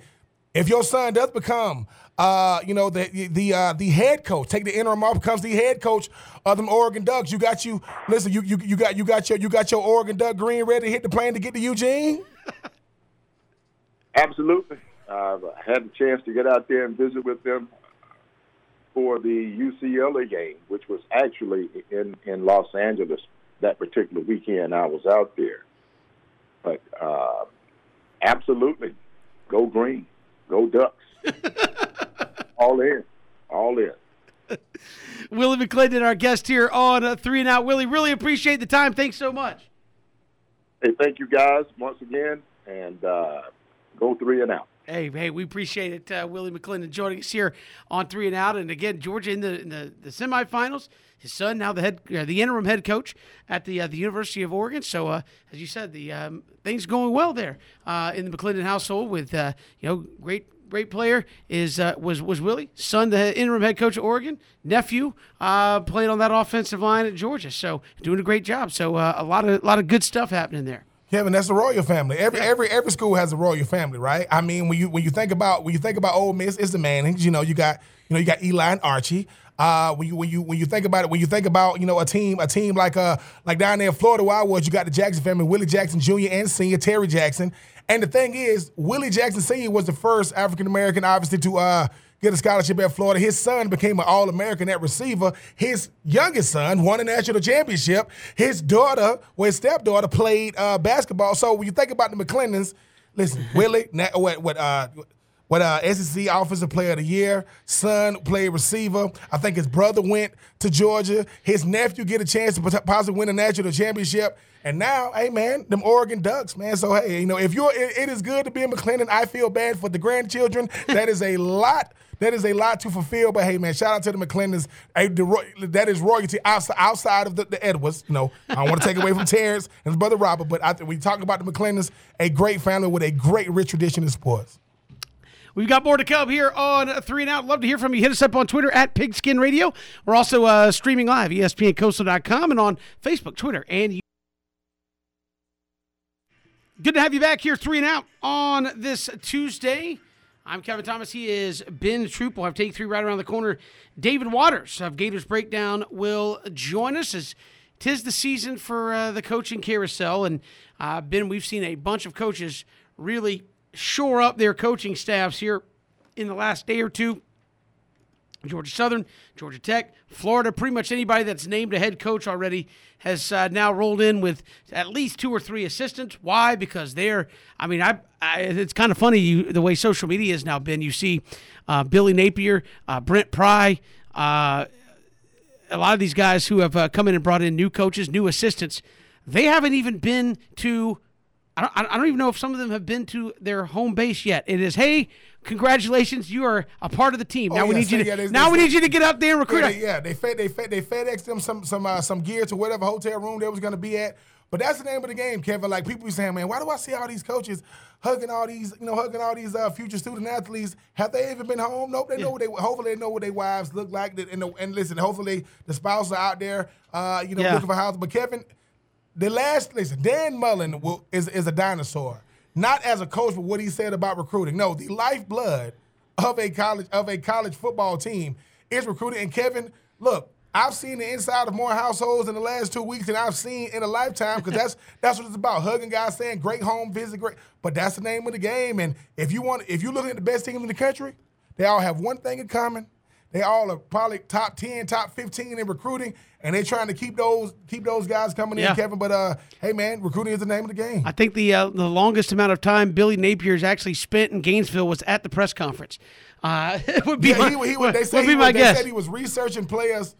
If your son does become, uh, you know, the the uh, the head coach, take the interim off, becomes the head coach of them Oregon Ducks. You got you. Listen, you you you got you got your you got your Oregon Duck green ready to hit the plane to get to Eugene. Absolutely. Uh, I had a chance to get out there and visit with them for the UCLA game, which was actually in, in Los Angeles that particular weekend I was out there. But uh, absolutely, go green, go Ducks, all in, all in. Willie McClendon, our guest here on uh, Three and Out. Willie, really appreciate the time. Thanks so much. Hey, thank you guys once again, and uh, go three and out. Hey, hey, we appreciate it, uh, Willie McClendon joining us here on Three and Out, and again, Georgia in the in the, the semifinals. His son now the head, uh, the interim head coach at the uh, the University of Oregon. So, uh, as you said, the um, things going well there uh, in the McClendon household with uh, you know great great player is uh, was was Willie, son, the interim head coach of Oregon, nephew uh, played on that offensive line at Georgia, so doing a great job. So uh, a lot of a lot of good stuff happening there. Kevin, that's the royal family. Every every every school has a royal family, right? I mean, when you when you think about when you think about Ole Miss, it's the Mannings. You know, you got you know you got Eli and Archie. Uh, when you when you when you think about it, when you think about you know a team a team like uh like down there in Florida where I was, you got the Jackson family, Willie Jackson Jr. and Senior, Terry Jackson, and the thing is, Willie Jackson Senior was the first African American, obviously, to uh get a scholarship at Florida. His son became an All American at receiver. His youngest son won a national championship. His daughter, well, his stepdaughter, played uh, basketball. So when you think about the McClendons, listen, Willie, what what uh, what uh, SEC Offensive Player of the Year. Son played receiver. I think his brother went to Georgia. His nephew get a chance to possibly win a national championship. And now, hey man, them Oregon Ducks, man. So hey, you know, if you're, it, it is good to be in McClendon. I feel bad for the grandchildren. that is a lot. That is a lot to fulfill. But hey, man, shout out to the McClendons. Hey, that is royalty outside, outside of the, the Edwards. You know, I don't want to take away from Terrence and his brother Robert, but I, you talk about the McClendons, a great family with a great rich tradition in sports. We've got more to come here on Three and Out. Love to hear from you. Hit us up on Twitter at Pigskin Radio. We're also uh, streaming live, ESPNCoastal.com, and on Facebook, Twitter, and YouTube. Good to have you back here, Three and Out, on this Tuesday. I'm Kevin Thomas. He is Ben Troupe. We'll have Take Three right around the corner. David Waters of Gators Breakdown will join us as tis the season for uh, the coaching carousel. And uh, Ben, we've seen a bunch of coaches really shore up their coaching staffs here in the last day or two. Georgia Southern, Georgia Tech, Florida, pretty much anybody that's named a head coach already has uh, now rolled in with at least two or three assistants. Why? Because they're, I mean, I, I it's kind of funny you, the way social media has now been. You see uh, Billy Napier, uh, Brent Pry, uh, a lot of these guys who have uh, come in and brought in new coaches, new assistants. They haven't even been to I don't, I don't even know if some of them have been to their home base yet. It is, hey, congratulations, you are a part of the team. Now Oh, we need so, you to yeah, they- now they- we need you to get up there and recruit. Yeah, they, yeah, they fed they fed they FedEx them some some uh, some gear to whatever hotel room they was gonna be at. But that's the name of the game, Kevin. Like people be saying, man, why do I see all these coaches hugging all these, you know, hugging all these uh, future student athletes? Have they even been home? Nope. They know what they. Hopefully, they know what their wives look like. And, and listen, hopefully, the spouses are out there, uh, you know, Yeah. looking for houses. But Kevin, the last listen, Dan Mullen will, is is a dinosaur. Not as a coach, but what he said about recruiting. No, the lifeblood of a college of a college football team is recruiting. And Kevin, look, I've seen the inside of more households in the last two weeks than I've seen in a lifetime because that's that's what it's about. Hugging guys, saying great home visit, great. But that's the name of the game. And if you want, if you're looking at the best teams in the country, they all have one thing in common. They all are probably top ten, top fifteen in recruiting, and they're trying to keep those keep those guys coming Yeah. in, Kevin. But uh, hey man, recruiting is the name of the game. I think the uh, the longest amount of time Billy Napier's actually spent in Gainesville was at the press conference. Uh, it would be Yeah, my, he, he, would, they would he, be my they guess. said he was researching players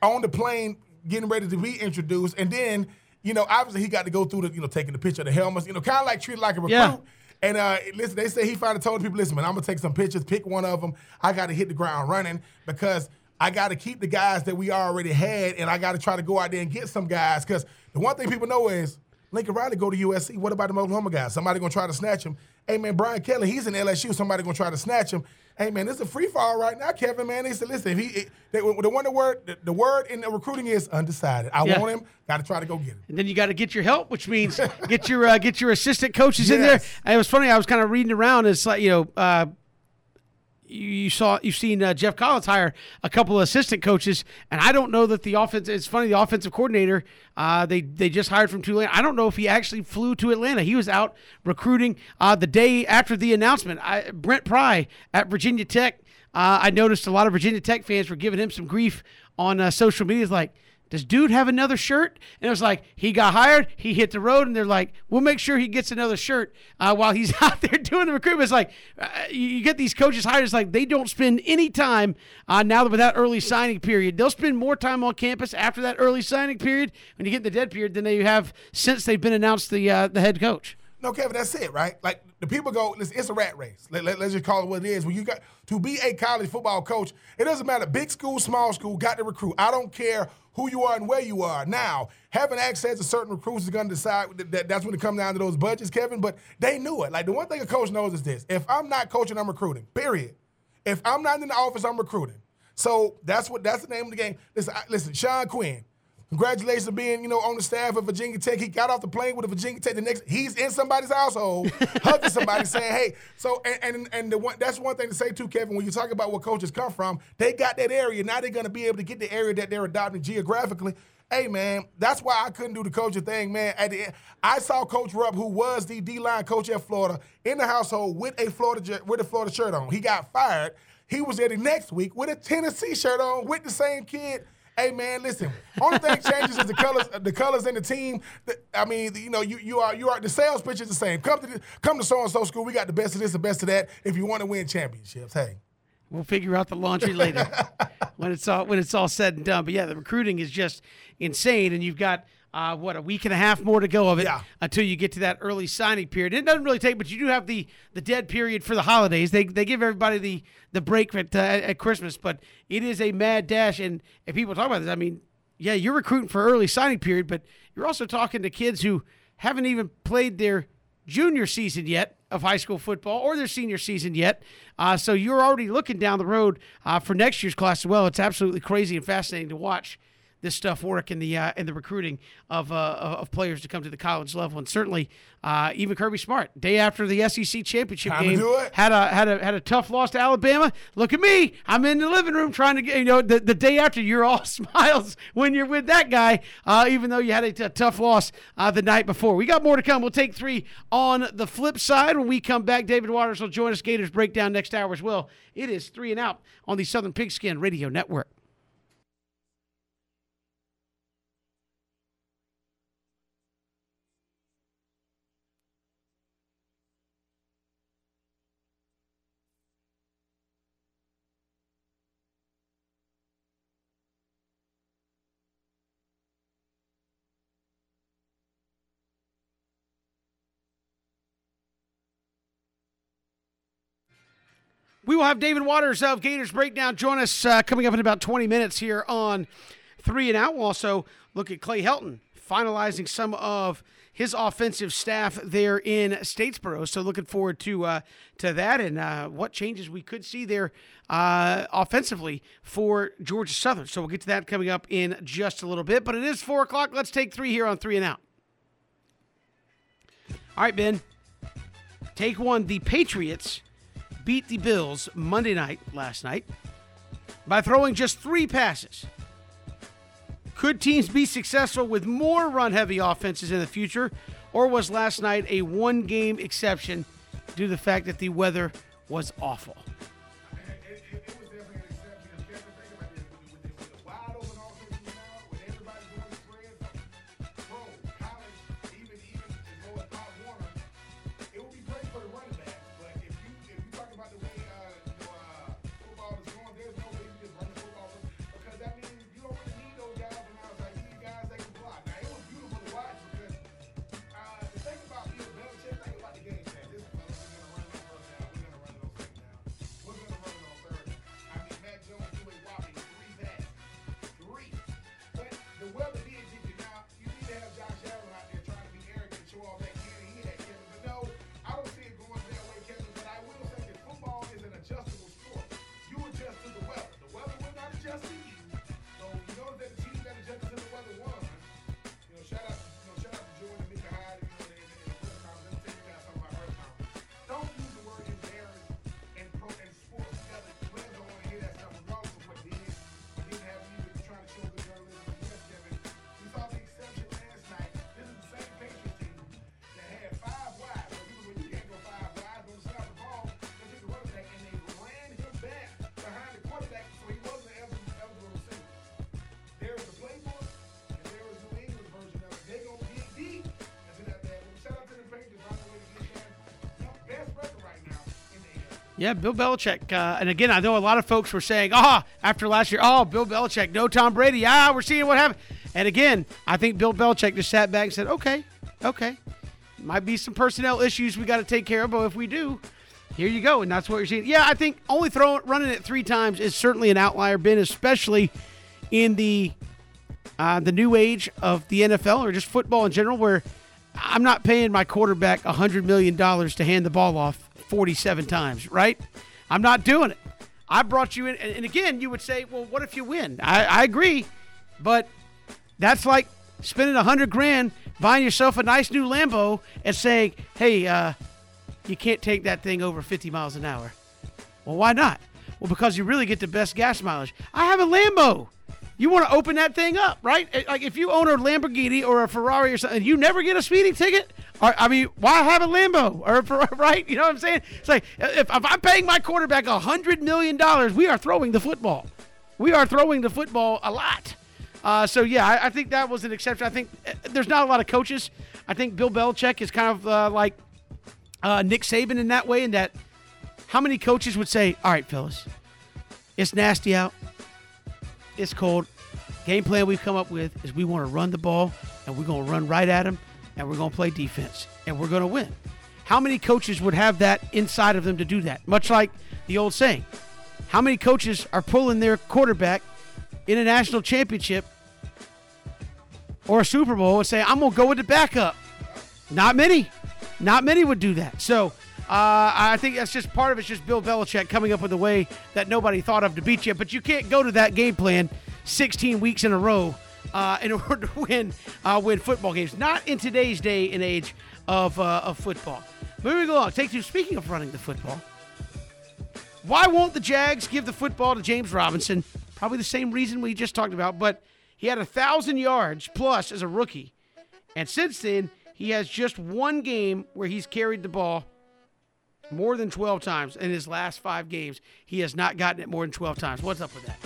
on the plane, getting ready to be introduced, and then you know obviously he got to go through the you know taking the picture of the helmets, you know, kind of like treated like a recruit. Yeah. And uh, listen, they say he finally told people, listen, man, I'm gonna take some pictures, pick one of them. I got to hit the ground running because I got to keep the guys that we already had, and I got to try to go out there and get some guys. Because the one thing people know is Lincoln Riley go to USC. What about the Oklahoma guys? Somebody gonna try to snatch him. Hey man, Brian Kelly, he's in LSU. Somebody gonna try to snatch him. Hey man, it's a free fall right now, Kevin. Man, they said, listen, if he, it, they, the one the word, the, the word in the recruiting is undecided. I Yeah. want him. Got to try to go get him. And then you got to get your help, which means get your uh, get your assistant coaches in there. And it was funny. I was kind of reading around. It's like you know, uh, you, saw you've seen uh, Geoff Collins hire a couple of assistant coaches, and I don't know that the offense. It's funny. The offensive coordinator uh, they they just hired from Tulane. I don't know if he actually flew to Atlanta. He was out recruiting uh, the day after the announcement. I, Brent Pry at Virginia Tech. Uh, I noticed a lot of Virginia Tech fans were giving him some grief on uh, social media. It's like does dude have another shirt? And it was like he got hired, he hit the road, and they're like, we'll make sure he gets another shirt uh, while he's out there doing the recruitment. It's like uh, you, get these coaches hired. It's like they don't spend any time uh, now that with that early signing period. They'll spend more time on campus after that early signing period when you get in the dead period than they have since they've been announced the uh, the head coach. No, Kevin, that's it, right? Like the people go, listen, it's a rat race. Let, let, us just call it what it is. When you got to be a college football coach, it doesn't matter, big school, small school, got to recruit. I don't care who you are and where you are. Now, having access to certain recruits is going to decide that, that that's when it comes down to those budgets, Kevin. But they knew it. Like the one thing a coach knows is this: if I'm not coaching, I'm recruiting. Period. If I'm not in the office, I'm recruiting. So that's what that's the name of the game. Listen, I, listen, Sean Quinn. Congratulations on being, you know, on the staff of Virginia Tech. He got off the plane with a Virginia Tech. The next, he's in somebody's household, hugging somebody, saying, "Hey." So, and and, and the one, that's one thing to say too, Kevin. When you talk about where coaches come from, they got that area. Now they're going to be able to get the area that they're adopting geographically. Hey man, that's why I couldn't do the coaching thing, man. At the end, I saw Coach Rupp, who was the D line coach at Florida, in the household with a Florida with a Florida shirt on. He got fired. He was there the next week with a Tennessee shirt on with the same kid. Hey man, listen. Only thing changes is the colors, the colors in the team. I mean, you know, you you are you are the sales pitch is the same. Come to the, come to so and so school. We got the best of this, the best of that. If you want to win championships, hey, We'll figure out the laundry later when it's all when it's all said and done. But yeah, the recruiting is just insane, and you've got uh, what a week and a half more to go of it Yeah. until you get to that early signing period. It doesn't really take, but you do have the the dead period for the holidays. They they give everybody the the break at uh, at Christmas, but it is a mad dash. And if people talk about this, I mean, yeah, you're recruiting for early signing period, but you're also talking to kids who haven't even played their junior season yet of high school football or their senior season yet. Uh, so you're already looking down the road uh, for next year's class as well. It's absolutely crazy and fascinating to watch this stuff work in the uh, in the recruiting of uh, of players to come to the college level, and certainly uh, even Kirby Smart, day after the SEC championship Time game, had a had a had a tough loss to Alabama. Look at me, I'm in the living room trying to get you know the, the day after you're all smiles when you're with that guy, uh, even though you had a t- tough loss uh, the night before. We got more to come. We'll take three on the flip side when we come back. David Waters will join us. Gators breakdown next hour as well. It is three and out on the Southern Pigskin Radio Network. We will have David Waters of Gators Breakdown join us uh, coming up in about 20 minutes here on Three and Out. We'll also look at Clay Helton finalizing some of his offensive staff there in Statesboro. So looking forward to uh, to that and uh, what changes we could see there uh, offensively for Georgia Southern. So we'll get to that coming up in just a little bit. But it is four o'clock. Let's take three here on Three and Out. All right, Ben. Take one. The Patriots beat the Bills Monday night last night by throwing just three passes. Could teams be successful with more run heavy offenses in the future, or was last night a one game exception due to the fact that the weather was awful? Yeah, Bill Belichick. Uh, and again, I know a lot of folks were saying, "Ah, after last year, oh, Bill Belichick, no Tom Brady. Ah, we're seeing what happened." And again, I think Bill Belichick just sat back and said, "Okay, okay, might be some personnel issues we got to take care of, but if we do, here you go." And that's what you're seeing. Yeah, I think only throwing running it three times is certainly an outlier, Ben, especially in the uh, the new age of the NFL or just football in general, where I'm not paying my quarterback $100 million to hand the ball off 47 times, right? I'm not doing it. I brought you in. And again, you would say, well, what if you win? I, I agree. But that's like spending a 100 grand buying yourself a nice new Lambo and saying, hey, uh, you can't take that thing over 50 miles an hour. Well, why not? Well, because you really get the best gas mileage. I have a Lambo. You want to open that thing up, right? Like if you own a Lamborghini or a Ferrari or something, you never get a speeding ticket. I mean, why have a Lambo or a Ferrari, right? You know what I'm saying? It's like if, if I'm paying my quarterback a hundred million dollars, we are throwing the football. We are throwing the football a lot. Uh, so yeah, I, I think that was an exception. I think eh, there's not a lot of coaches. I think Bill Belichick is kind of uh, like uh, Nick Saban in that way, in that how many coaches would say, "All right, fellas, it's nasty out, it's cold. Game plan we've come up with is we want to run the ball, and we're going to run right at them, and we're going to play defense, and we're going to win." How many coaches would have that inside of them to do that? Much like the old saying, how many coaches are pulling their quarterback in a national championship or a Super Bowl and say, I'm going to go with the backup? Not many. Not many would do that. So Uh, I think that's just part of it's just Bill Belichick coming up with a way that nobody thought of to beat you. But you can't go to that game plan 16 weeks in a row uh, in order to win uh, win football games. Not in today's day and age of uh, of football. Moving along, take two. Speaking of running the football, why won't the Jags give the football to James Robinson? Probably the same reason we just talked about, but he had a thousand yards plus as a rookie, and since then he has just one game where he's carried the ball more than 12 times in his last five games. He has not gotten it more than 12 times. What's up with that?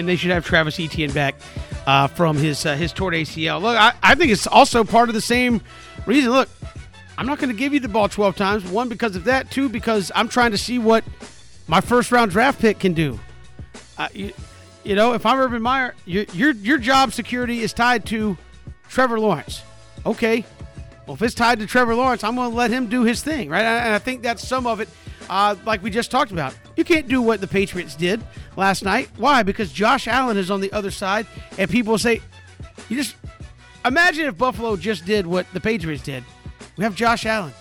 And they should have Travis Etienne back uh, from his uh, his torn ACL. Look, I, I think it's also part of the same reason. Look, I'm not going to give you the ball 12 times. One because of that. Two because I'm trying to see what my first round draft pick can do. Uh, you, you know, if I'm Urban Meyer, your your your job security is tied to Trevor Lawrence. Okay, well if it's tied to Trevor Lawrence, I'm going to let him do his thing, right? And I think that's some of it. Uh, like we just talked about, you can't do what the Patriots did last night. Why? Because Josh Allen is on the other side, and people say, you just imagine if Buffalo just did what the Patriots did. We have Josh Allen,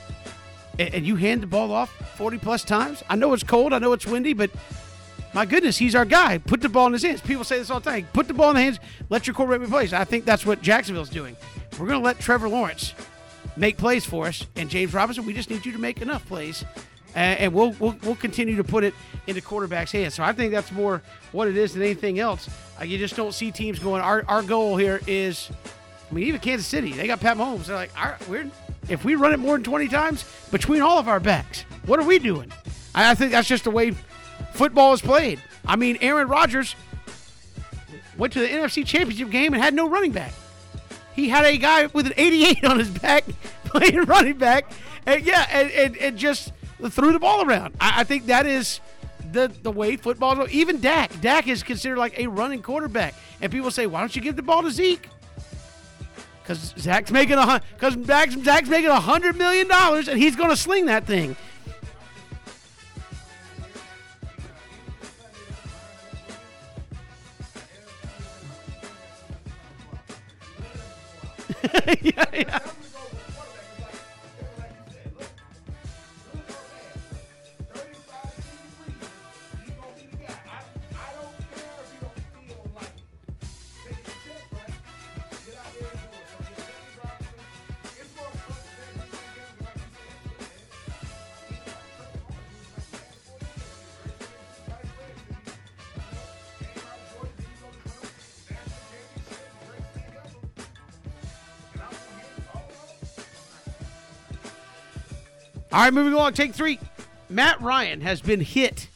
and, you hand the ball off 40 plus times. I know it's cold, I know it's windy, but my goodness, he's our guy. Put the ball in his hands. People say this all the time. Put the ball in the hands. Let your quarterback make plays. I think that's what Jacksonville's doing. We're going to let Trevor Lawrence make plays for us, and James Robinson. We just need you to make enough plays and, we'll, we'll we'll continue to put it into quarterbacks' hands. So I think that's more what it is than anything else. Uh, you just don't see teams going. Our our goal here is, I mean, even Kansas City, they got Pat Mahomes. They're like, we're if we run it more than 20 times between all of our backs, what are we doing? I, I think that's just the way football is played. I mean, Aaron Rodgers went to the NFC Championship game and had no running back. He had a guy with an 88 on his back playing running back, and yeah, and, and, and just threw the ball around. I, I think that is the the way football. Even Dak, Dak is considered like a running quarterback, and people say, why don't you give the ball to Zeke? Because Zach's making a because Zach's, Zach's making a hundred million dollars, and he's going to sling that thing. yeah, yeah. All right, moving along. Take three. Matt Ryan has been hit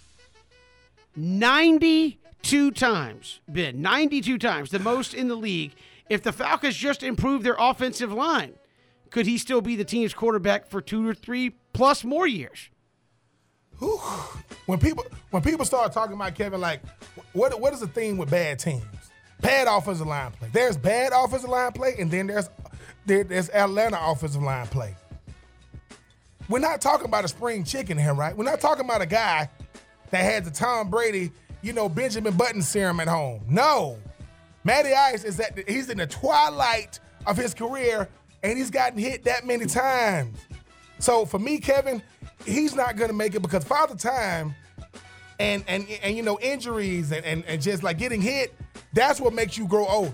92 times. Been 92 times, the most in the league. If the Falcons just improve their offensive line, could he still be the team's quarterback for two or three plus more years? Whew. When people when people start talking about Kevin, like what what is the theme with bad teams? Bad offensive line play. There's bad offensive line play, and then there's there, there's Atlanta offensive line play. We're not talking about a spring chicken here, right? We're not talking about a guy that had the Tom Brady you know, Benjamin Button serum at home. No. Matty Ice is that he's in the twilight of his career and he's gotten hit that many times. So for me, Kevin, he's not gonna make it because Father Time and and and you know injuries and, and, and just like getting hit, that's what makes you grow older.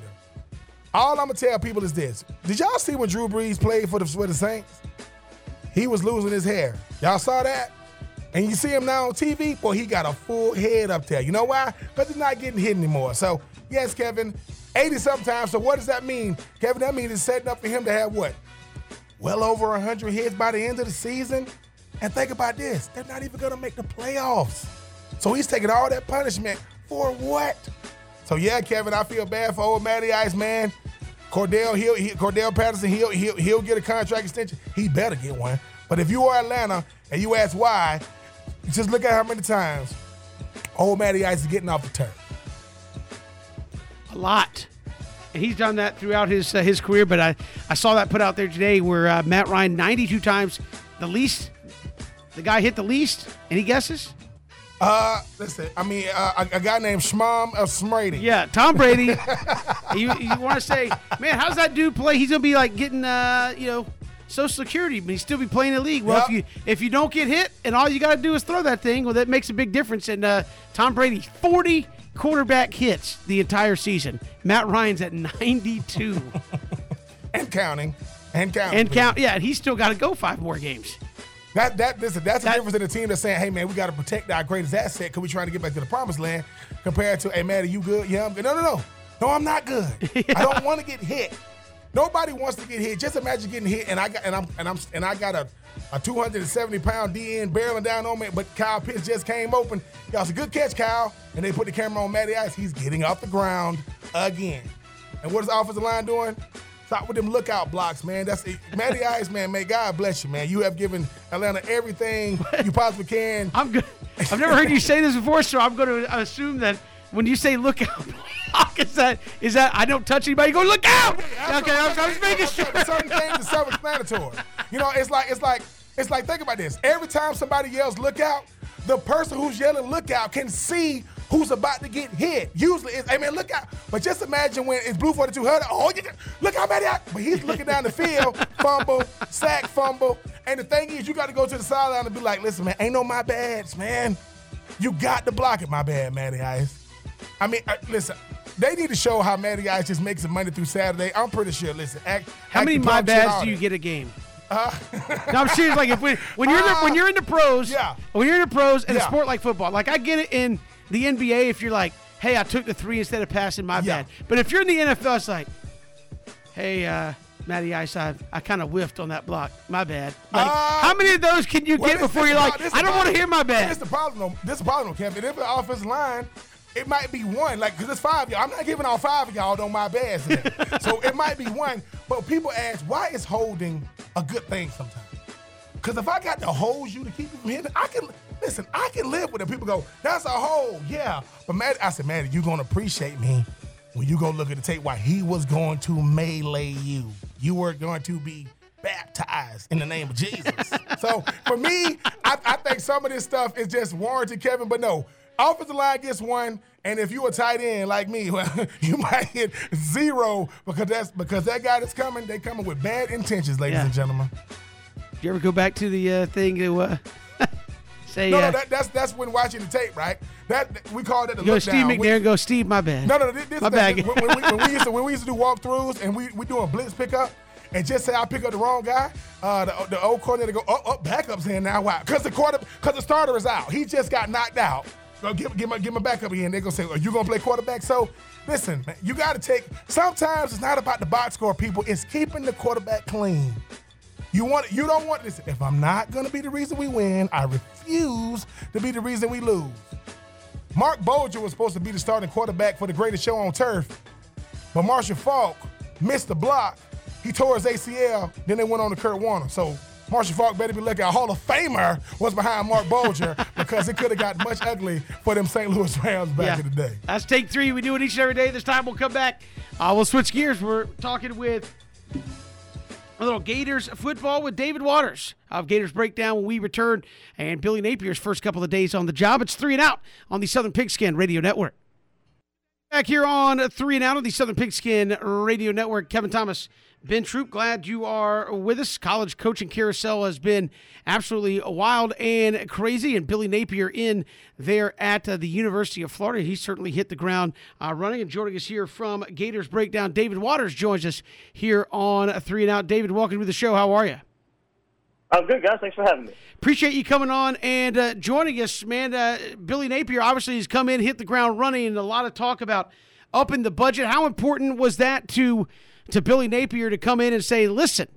All I'm gonna tell people is this: Did y'all see when Drew Brees played for the for the Saints? He was losing his hair. Y'all saw that? And you see him now on TV, boy, he got a full head up there. You know why? Because he's not getting hit anymore. So, yes, Kevin, 80 sometimes. So, what does that mean? Kevin, that means it's setting up for him to have what? Well over 100 hits by the end of the season. And think about this they're not even going to make the playoffs. So, he's taking all that punishment for what? So, yeah, Kevin, I feel bad for old Matty Ice, man. Cordell, he'll, he, Cordell Patterson, he'll, he'll, he'll get a contract extension. He better get one. But if you are Atlanta and you ask why, just look at how many times old Matty Ice is getting off the turf. A lot. He's done that throughout his uh, his career, but I, I saw that put out there today where uh, Matt Ryan 92 times the least the guy hit the least. Any guesses? Uh, listen, I mean, uh, a, a guy named Shmom of Smrady. Yeah, Tom Brady. you you want to say, man, how's that dude play? He's gonna be like getting uh, you know, Social Security, but he still be playing the league. Well, Yep. if you if you don't get hit and all you got to do is throw that thing, well, that makes a big difference. And uh, Tom Brady, 40 quarterback hits the entire season. Matt Ryan's at 92 and counting, and counting. and count. Yeah, and he's still got to go five more games. That that listen, that's the That- difference in the team that's saying, "Hey man, we got to protect our greatest asset because we're trying to get back to the promised land." Compared to, "Hey man, are you good? Yeah, I'm good." No, no, no, no, I'm not good. I don't want to get hit. Nobody wants to get hit. Just imagine getting hit, and I got and I'm and I'm and I got a a 270 pound DN barreling down on me, but Kyle Pitts just came open. Y'all, it's a good catch, Kyle. And they put the camera on Matty Ice. He's getting off the ground again. And what is the offensive line doing? Stop with them lookout blocks, man. That's it. Matty Ice, man. May God bless you, man. You have given Atlanta everything you possibly can. I'm good. I've never heard you say this before, so I'm going to assume that when you say look out, block, is that is that I don't touch anybody? Go look out. Okay, I was, I was making sure. Certain things are self-explanatory. You know, it's like it's like it's like think about this. Every time somebody yells "look out," the person who's yelling "look out" can see who's about to get hit. Usually, it's hey man, look out. But just imagine when it's Blue 42 Hunter. Oh, you look how many out. But he's looking down the field, fumble, sack, fumble. And the thing is, you got to go to the sideline and be like, listen, man, ain't no my bads, man. You got to block it, my bad, Matty Ice. I mean, uh, listen, they need to show how Matty Ice just makes some money through Saturday. I'm pretty sure. Listen, act, How act many my bads do you get a game? no, I'm serious. Like if we, when you're in the, when you're in the pros, Yeah. when you're in the pros in a sport like football, like I get it in the NBA. If you're like, hey, I took the three instead of passing, my Yeah. bad. But if you're in the NFL, it's like, hey, uh, Matty Ice, I, I kind of whiffed on that block. My bad. Like, Uh, how many of those can you Well, get this- before this you're like, I don't want to hear my This bad? the problem, though. This the problem, Kevin. If the offensive line, it might be one. Like, because it's five y'all. I'm not giving all five of y'all on my bads so it might be one. But people ask, why is holding a good thing sometimes? Because if I got to hold you to keep you from hitting, I can listen. I can live with it. People go, "That's a hole, yeah. But Matt, I said, "Man, you gonna appreciate me when you go look at the tape? Why he was going to melee you? You were going to be baptized in the name of Jesus." so for me, I, I think some of this stuff is just warranted, Kevin. But no, offensive line gets one. And if you a tight end like me, well, you might hit zero because that's because that guy that's coming, they coming with bad intentions, ladies Yeah. and gentlemen. Do you ever go back to the uh, thing to uh, say, No, no, that, that's that's when watching the tape, right? That we call that the go look Steve down. McNair We- go, Steve, my bad. no, no, this, this My bad. When, when we, when we used to when we used to do walkthroughs and we we doing blitz pickup, and just say I pick up the wrong guy, uh, the, the old coordinator go, oh, oh, backup's in now. Why? Because the quarter, because the starter is out. He just got knocked out. Go give, give, my, give my backup in. They're gonna say, are you gonna play quarterback? So listen, man, you got to take. Sometimes it's not about the box score, people. It's keeping the quarterback clean. You want you don't want this. If I'm not gonna be the reason we win, I refuse to be the reason we lose. Marc Bulger was supposed to be the starting quarterback for the greatest show on turf, but Marshall Faulk missed the block. He tore his ACL. Then they went on to Kurt Warner. So Marshall Faulk better be lucky. A Hall of Famer was behind Marc Bulger because it could have got much ugly for them St. Louis Rams back in the day. That's take three. We do it each and every day. This time we'll come back. Uh, we'll switch gears. We're talking with a little Gators football with David Waters of Gators Breakdown when we return, and Billy Napier's first couple of days on the job. It's three and out on the Southern Pigskin Radio Network. Back here on three and out on the Southern Pigskin Radio Network, Kevin Thomas Ben Troupe, glad you are with us. College coaching carousel has been absolutely wild and crazy, and Billy Napier in there at uh, the University of Florida. He certainly hit the ground uh, running. And joining us here from Gators Breakdown, David Waters joins us here on Three and Out. David, welcome to the show. How are you? I'm good, guys. Thanks for having me. Appreciate you coming on and uh, joining us, man. Uh, Billy Napier obviously has come in, hit the ground running, and a lot of talk about upping the budget. How important was that to? to Billy Napier to come in and say, listen,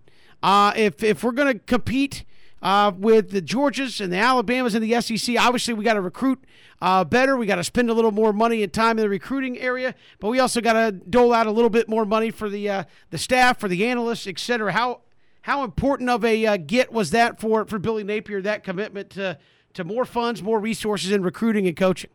uh, if, if we're going to compete uh, with the Georgias and the Alabamas and the SEC, obviously we got to recruit uh, better. We got to spend a little more money and time in the recruiting area, but we also got to dole out a little bit more money for the uh, the staff, for the analysts, et cetera. How how important of a uh, get was that for for Billy Napier? That commitment to to more funds, more resources in recruiting and coaching.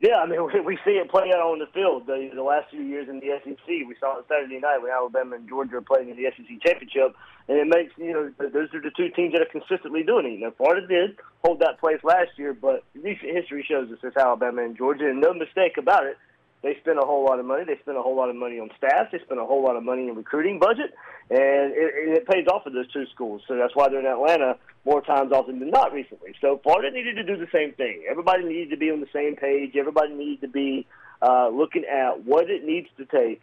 Yeah, I mean, we see it play out on the field. The, the last few years in the SEC, we saw it Saturday night when Alabama and Georgia are playing in the SEC championship, and it makes you know those are the two teams that are consistently doing it. You know, Florida did hold that place last year, but recent history shows us it's Alabama and Georgia, and no mistake about it. They spend a whole lot of money. They spend a whole lot of money on staff. They spend a whole lot of money in recruiting budget, and it, and it pays off for those two schools. So that's why they're in Atlanta more times often than not recently. So Florida needed to do the same thing. Everybody needed to be on the same page. Everybody needed to be uh, looking at what it needs to take,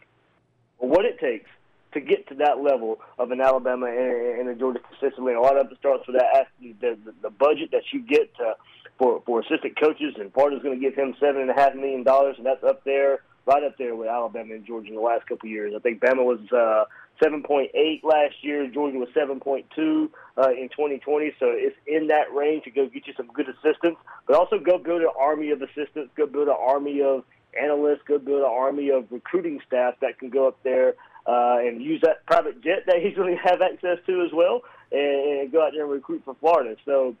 or what it takes to get to that level of an Alabama and, and a Georgia consistently. And a lot of it starts with that the, the, the budget that you get to, for for assistant coaches, and Florida's going to give him seven and a half million dollars, and that's up there, right up there with Alabama and Georgia in the last couple of years. I think Bama was. Uh, 7.8 last year. Georgia was 7.2 uh, in 2020. So it's in that range to go get you some good assistants, but also go build an army of assistants, go build an army of analysts, go build an army of recruiting staff that can go up there uh, and use that private jet that he's going to have access to as well, and, and go out there and recruit for Florida. So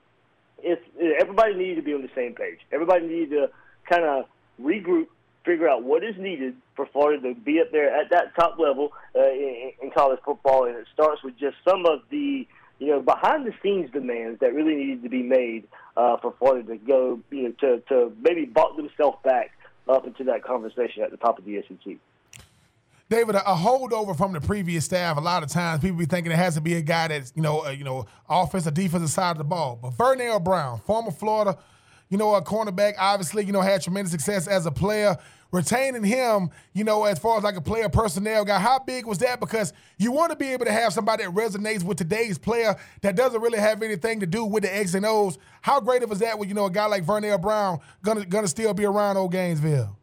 it's everybody needed to be on the same page. Everybody needed to kind of regroup figure out what is needed for Florida to be up there at that top level uh, in, in college football, and it starts with just some of the you know behind the scenes demands that really needed to be made uh, for Florida to go you know to to maybe bought themselves back up into that conversation at the top of the SEC. David, a holdover from the previous staff. A lot of times, people be thinking it has to be a guy that's you know, uh, you know, offensive, defensive side of the ball. But Vernell Brown, former Florida, you know, a cornerback, obviously, you know, had tremendous success as a player retaining him, you know, as far as like a player personnel guy, how big was that? Because you want to be able to have somebody that resonates with today's player that doesn't really have anything to do with the X and O's. How great of is that with, you know, a guy like Vernell Brown gonna gonna still be around old Gainesville?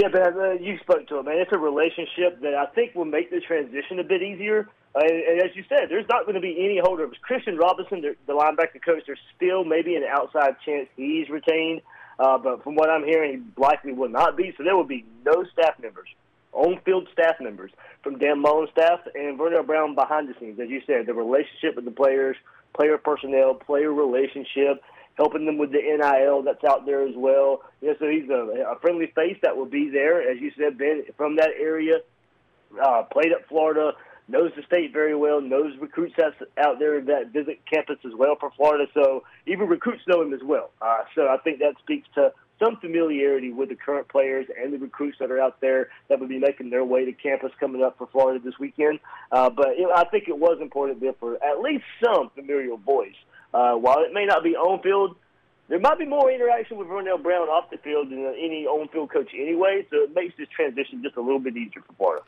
Yeah, but uh, you spoke to it, man. It's a relationship that I think will make the transition a bit easier. Uh, and, and as you said, there's not going to be any holdovers. Christian Robinson, the, the linebacker coach, there's still maybe an outside chance he's retained. Uh, but from what I'm hearing, he likely will not be. So there will be no staff members, on-field staff members from Dan Mullen's staff and Vernell Brown behind the scenes. As you said, the relationship with the players, player personnel, player relationship, helping them with the NIL that's out there as well. Yeah, so he's a, a friendly face that will be there, as you said, Ben, from that area. Uh, played at Florida, knows the state very well, knows recruits that's out there that visit campus as well for Florida. So even recruits know him as well. Uh, so I think that speaks to some familiarity with the current players and the recruits that are out there that would be making their way to campus coming up for Florida this weekend. Uh, but it, I think it was important there for at least some familiar voice. Uh, while it may not be on field, there might be more interaction with Vernell Brown off the field than any on field coach anyway, so it makes this transition just a little bit easier for Florida.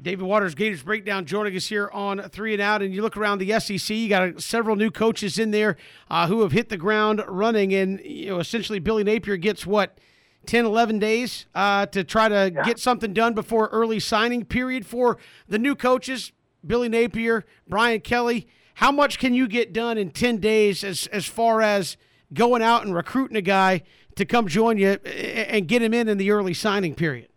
David Waters, Gators Breakdown, joining us here on Three and Out. And you look around the SEC, you got several new coaches in there uh, who have hit the ground running. And, you know, essentially Billy Napier gets what, 10, 11 days uh, to try to yeah. get something done before early signing period for the new coaches, Billy Napier, Brian Kelly. How much can you get done in 10 days as, as far as going out and recruiting a guy to come join you and get him in in the early signing period?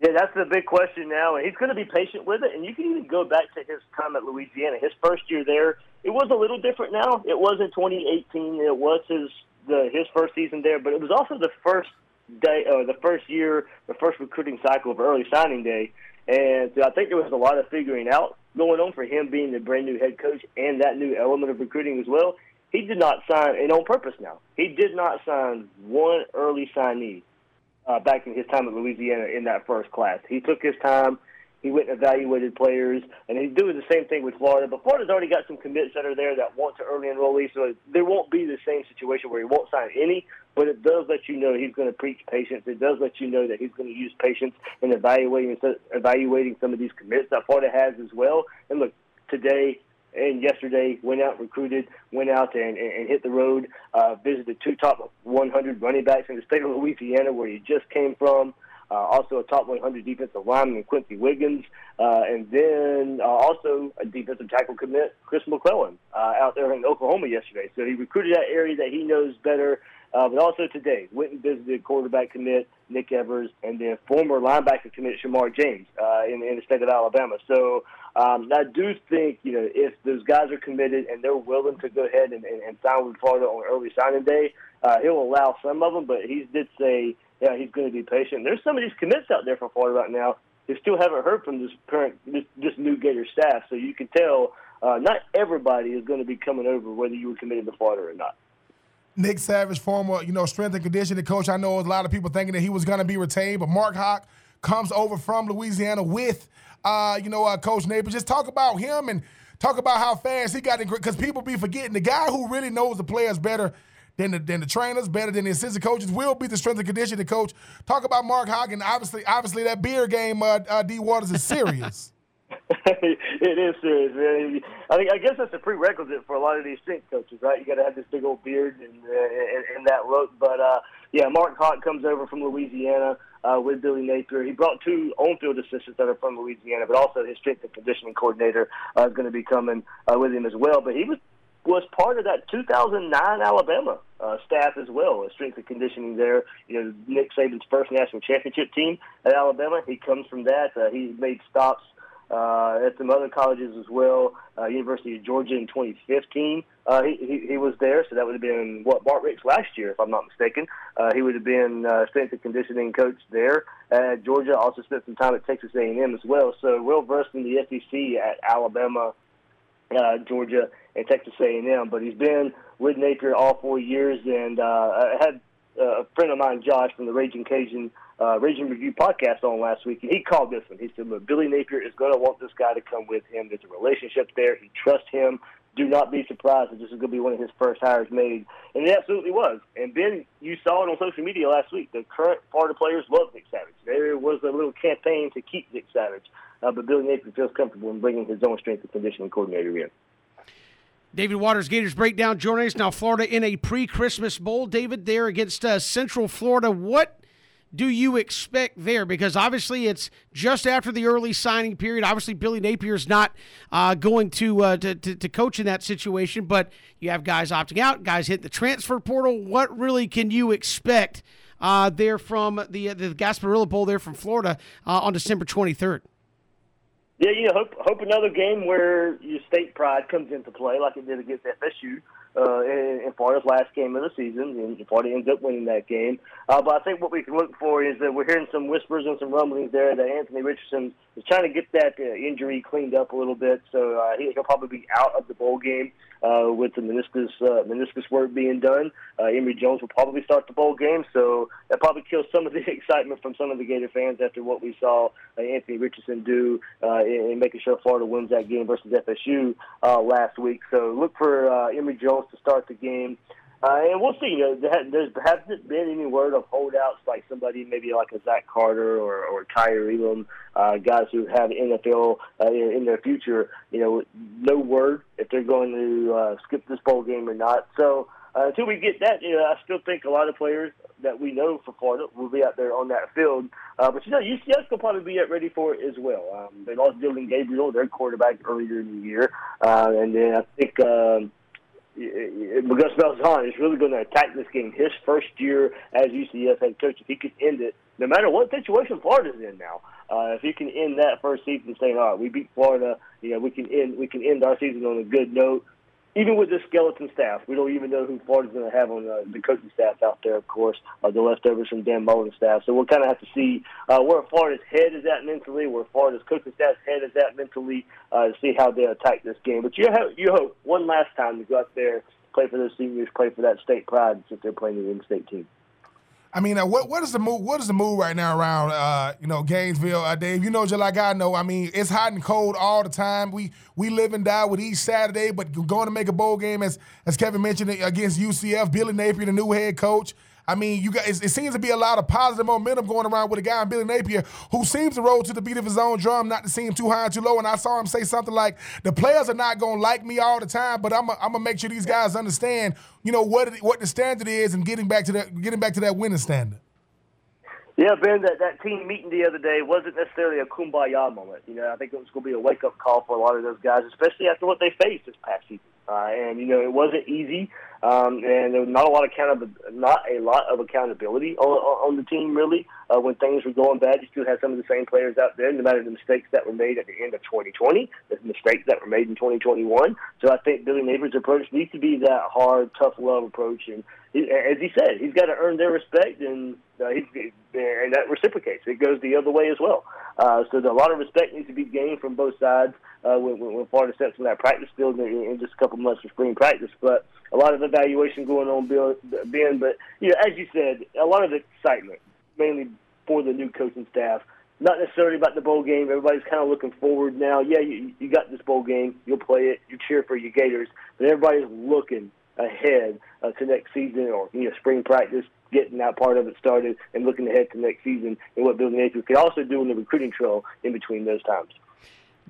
Yeah, that's the big question now, and he's going to be patient with it. And you can even go back to his time at Louisiana. His first year there, it was a little different. Now it was in 2018. It was his the his first season there, but it was also the first day or the first year, the first recruiting cycle of early signing day. And so I think there was a lot of figuring out going on for him being the brand new head coach and that new element of recruiting as well. He did not sign, and on purpose now, he did not sign one early signee uh, back in his time at Louisiana in that first class. He took his time. He went and evaluated players, and he's doing the same thing with Florida. But Florida's already got some commits that are there that want to early enrollee, so there won't be the same situation where he won't sign any. But it does let you know he's going to preach patience. It does let you know that he's going to use patience in evaluating evaluating some of these commits that Florida has as well. And look, today and yesterday went out, recruited, went out and, and, hit the road, uh, visited two top 100 running backs in the state of Louisiana where he just came from. Uh, also a top 100 defensive lineman Quincy Wiggins, uh, and then uh, also a defensive tackle commit, Chris McClellan, uh, out there in Oklahoma yesterday. So he recruited that area that he knows better. Uh, but also today, went and visited quarterback commit Nick Evers and then former linebacker commit Shemar James uh, in, in the state of Alabama. So um, I do think, you know, if those guys are committed and they're willing to go ahead and, and, and sign with Florida on early signing day, uh, he'll allow some of them, but he did say, yeah, he's going to be patient. There's some of these commits out there from Florida right now. They still haven't heard from this current, this, this new Gator staff, so you can tell uh, not everybody is going to be coming over whether you were committed to Florida or not. Nick Savage, former, you know, strength and conditioning coach. I know a lot of people thinking that he was going to be retained, but Mark Hocke comes over from Louisiana with, uh, you know, uh, Coach Napier. Just talk about him and talk about how fast he got in. Because people be forgetting the guy who really knows the players better than the, than the trainers, better than the assistant coaches, will be the strength and conditioning coach. Talk about Mark Hocke, and obviously, obviously that beer game, uh, uh, D. Waters, is serious. it is serious, man. I think I guess that's a prerequisite for a lot of these strength coaches, right? You got to have this big old beard and, uh, and, and that look. But uh, yeah, Mark Hocke comes over from Louisiana uh, with Billy Napier. He brought two on-field assistants that are from Louisiana, but also his strength and conditioning coordinator uh, is going to be coming uh, with him as well. But he was was part of that 2009 Alabama uh, staff as well, strength and conditioning there. You know, Nick Saban's first national championship team at Alabama. He comes from that. Uh, he made stops uh, at some other colleges as well. Uh, University of Georgia in 2015, uh, he, he he was there, so that would have been what Mark Richt's last year, if I'm not mistaken. Uh, he would have been uh, strength and conditioning coach there at Georgia. Also spent some time at Texas A&M as well. So well versed in the SEC at Alabama, uh, Georgia, and Texas A&M. But he's been with Napier all four years, and uh, I had uh, a friend of mine, Josh, from the Raging Cajun uh, Raging Review podcast on last week, and he called this one. He said, Look, Billy Napier is going to want this guy to come with him. There's a relationship there. He trusts him. Do not be surprised that this is going to be one of his first hires made. And it absolutely was. And Ben, you saw it on social media last week. The current Florida players love Nick Savage. There was a little campaign to keep Nick Savage. Uh, but Billy Napier feels comfortable in bringing his own strength and conditioning coordinator in. David Waters, Gators Breakdown, joining us now. Florida in a pre Christmas bowl. David, there against uh, Central Florida. What do you expect there? Because obviously it's just after the early signing period. Obviously, Billy Napier is not uh, going to, uh, to, to, to coach in that situation, but you have guys opting out, guys hit the transfer portal. What really can you expect uh, there from the the Gasparilla Bowl there from Florida uh, on December twenty third? Yeah, you know, hope hope another game where your state pride comes into play, like it did against FSU uh, in, in Florida's last game of the season, and Florida ends up winning that game. Uh, but I think what we can look for is that we're hearing some whispers and some rumblings there that Anthony Richardson is trying to get that uh, injury cleaned up a little bit, so uh, he'll probably be out of the bowl game uh, with the meniscus uh, meniscus work being done. Uh, Emory Jones will probably start the bowl game, so that probably kills some of the excitement from some of the Gator fans after what we saw uh, Anthony Richardson do uh, in, in making sure Florida wins that game versus FSU uh, last week. So look for uh, Emory Jones to start the game. Uh, and we'll see. You know, there hasn't been any word of holdouts like somebody maybe like a Zach Carter or or Kaiir Elam, uh, guys who have NFL uh, in, in their future. You know, no word if they're going to uh, skip this bowl game or not. So uh, until we get that, you know, I still think a lot of players that we know for Florida will be out there on that field. Uh, but you know, UCF will probably be ready for it as well. Um, they lost Dillon Gabriel, their quarterback, earlier in the year, uh, and then I think. Um, Gus Malzahn is really going to attack this game. His first year as UCF head coach, if he could end it, no matter what situation Florida's in now, uh, if he can end that first season saying, "All right, we beat Florida," you know, we can end we can end our season on a good note. Even with the skeleton staff, we don't even know who Florida's going to have on uh, the coaching staff out there. Of course, uh, the leftovers from Dan Mullen's staff. So we'll kind of have to see uh, where Florida's head is at mentally, where Florida's coaching staff's head is at mentally, uh, to see how they attack this game. But you hope, you hope one last time to go out there, play for those seniors, play for that state pride, since they're playing the in-state team. I mean, uh, what what is the move? What is the move right now around uh, you know Gainesville, uh, Dave? You know, just like I know. I mean, it's hot and cold all the time. We we live and die with each Saturday, but going to make a bowl game as as Kevin mentioned against UCF. Billy Napier, the new head coach. I mean, you guys, it seems to be a lot of positive momentum going around with a guy in Billy Napier who seems to roll to the beat of his own drum, not to seem too high and too low. And I saw him say something like, "The players are not going to like me all the time, but I'm gonna make sure these guys understand, you know, what what the standard is and getting back to that getting back to that winning standard." Yeah, Ben, that, that team meeting the other day wasn't necessarily a kumbaya moment. You know, I think it was going to be a wake up call for a lot of those guys, especially after what they faced this past season. Uh, and you know, it wasn't easy, um, and there was not a lot of not a lot of accountability on, on the team really. Uh, when things were going bad, you still had some of the same players out there, no matter the mistakes that were made at the end of 2020, the mistakes that were made in 2021. So I think Billy Napier's approach needs to be that hard, tough love approach, and as he said, he's got to earn their respect, and uh, he, and that reciprocates. It goes the other way as well. Uh, so a lot of respect needs to be gained from both sides uh, when, when Florida steps in that practice field in, in just a couple months for spring practice. But a lot of evaluation going on, Ben. But you know, as you said, a lot of excitement, mainly for the new coaching staff. Not necessarily about the bowl game. Everybody's kind of looking forward now. Yeah, you, you got this bowl game. You'll play it. You cheer for your Gators, but everybody's looking ahead uh, to next season or you know spring practice, getting that part of it started, and looking ahead to next season and what Billy Napier could also do in the recruiting trail in between those times.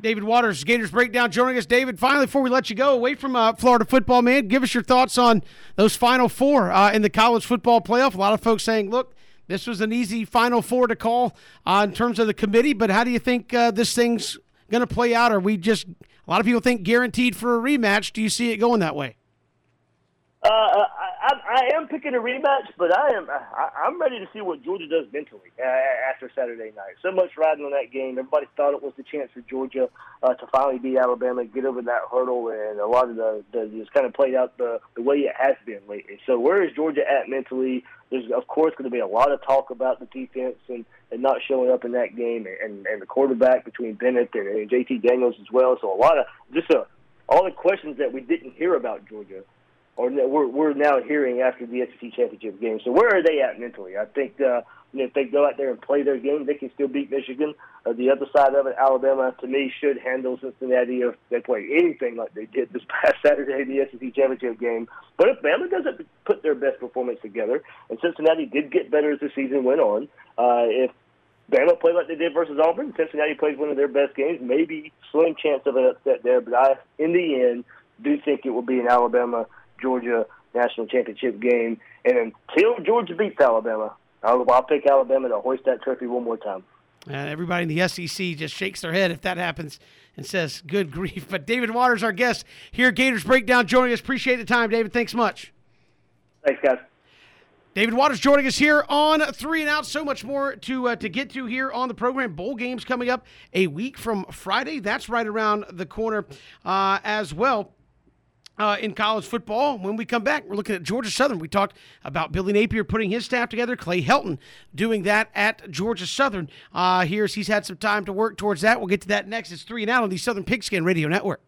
David Waters, Gators Breakdown, joining us. David, finally, before we let you go, away from uh, Florida football, man, give us your thoughts on those Final Four uh, in the college football playoff. A lot of folks saying, look, this was an easy Final Four to call uh, in terms of the committee, but how do you think uh, this thing's going to play out? Are we just, a lot of people think guaranteed for a rematch. Do you see it going that way? Uh, I, I am picking a rematch, but I am I, I'm ready to see what Georgia does mentally uh, after Saturday night. So much riding on that game. Everybody thought it was the chance for Georgia uh, to finally beat Alabama, get over that hurdle, and a lot of the, the just kind of played out the the way it has been lately. So where is Georgia at mentally? There's of course going to be a lot of talk about the defense and, and not showing up in that game, and and the quarterback between Bennett and, and JT Daniels as well. So a lot of just a, all the questions that we didn't hear about Georgia or we're we're now hearing after the SEC championship game. So where are they at mentally? I think uh, if they go out there and play their game, they can still beat Michigan. Uh, the other side of it, Alabama, to me, should handle Cincinnati if they play anything like they did this past Saturday in the SEC championship game. But if Bama doesn't put their best performance together, and Cincinnati did get better as the season went on, uh, if Bama played like they did versus Auburn, Cincinnati plays one of their best games, maybe slim chance of an upset there. But I, in the end, do think it will be an Alabama Georgia national championship game. And until Georgia beats Alabama, I'll, I'll pick Alabama to hoist that trophy one more time. And everybody in the SEC just shakes their head if that happens and says, "Good grief!" But David Waters, our guest here, Gators Breakdown, joining us. Appreciate the time, David. Thanks much. Thanks, guys. David Waters joining us here on Three and Out. So much more to uh, to get to here on the program. Bowl games coming up a week from Friday. That's right around the corner uh, as well uh, in college football. When we come back, we're looking at Georgia Southern. We talked about Billy Napier putting his staff together, Clay Helton doing that at Georgia Southern. Uh, here's he's had some time to work towards that. We'll get to that next. It's three and out on the Southern Pigskin Radio Network.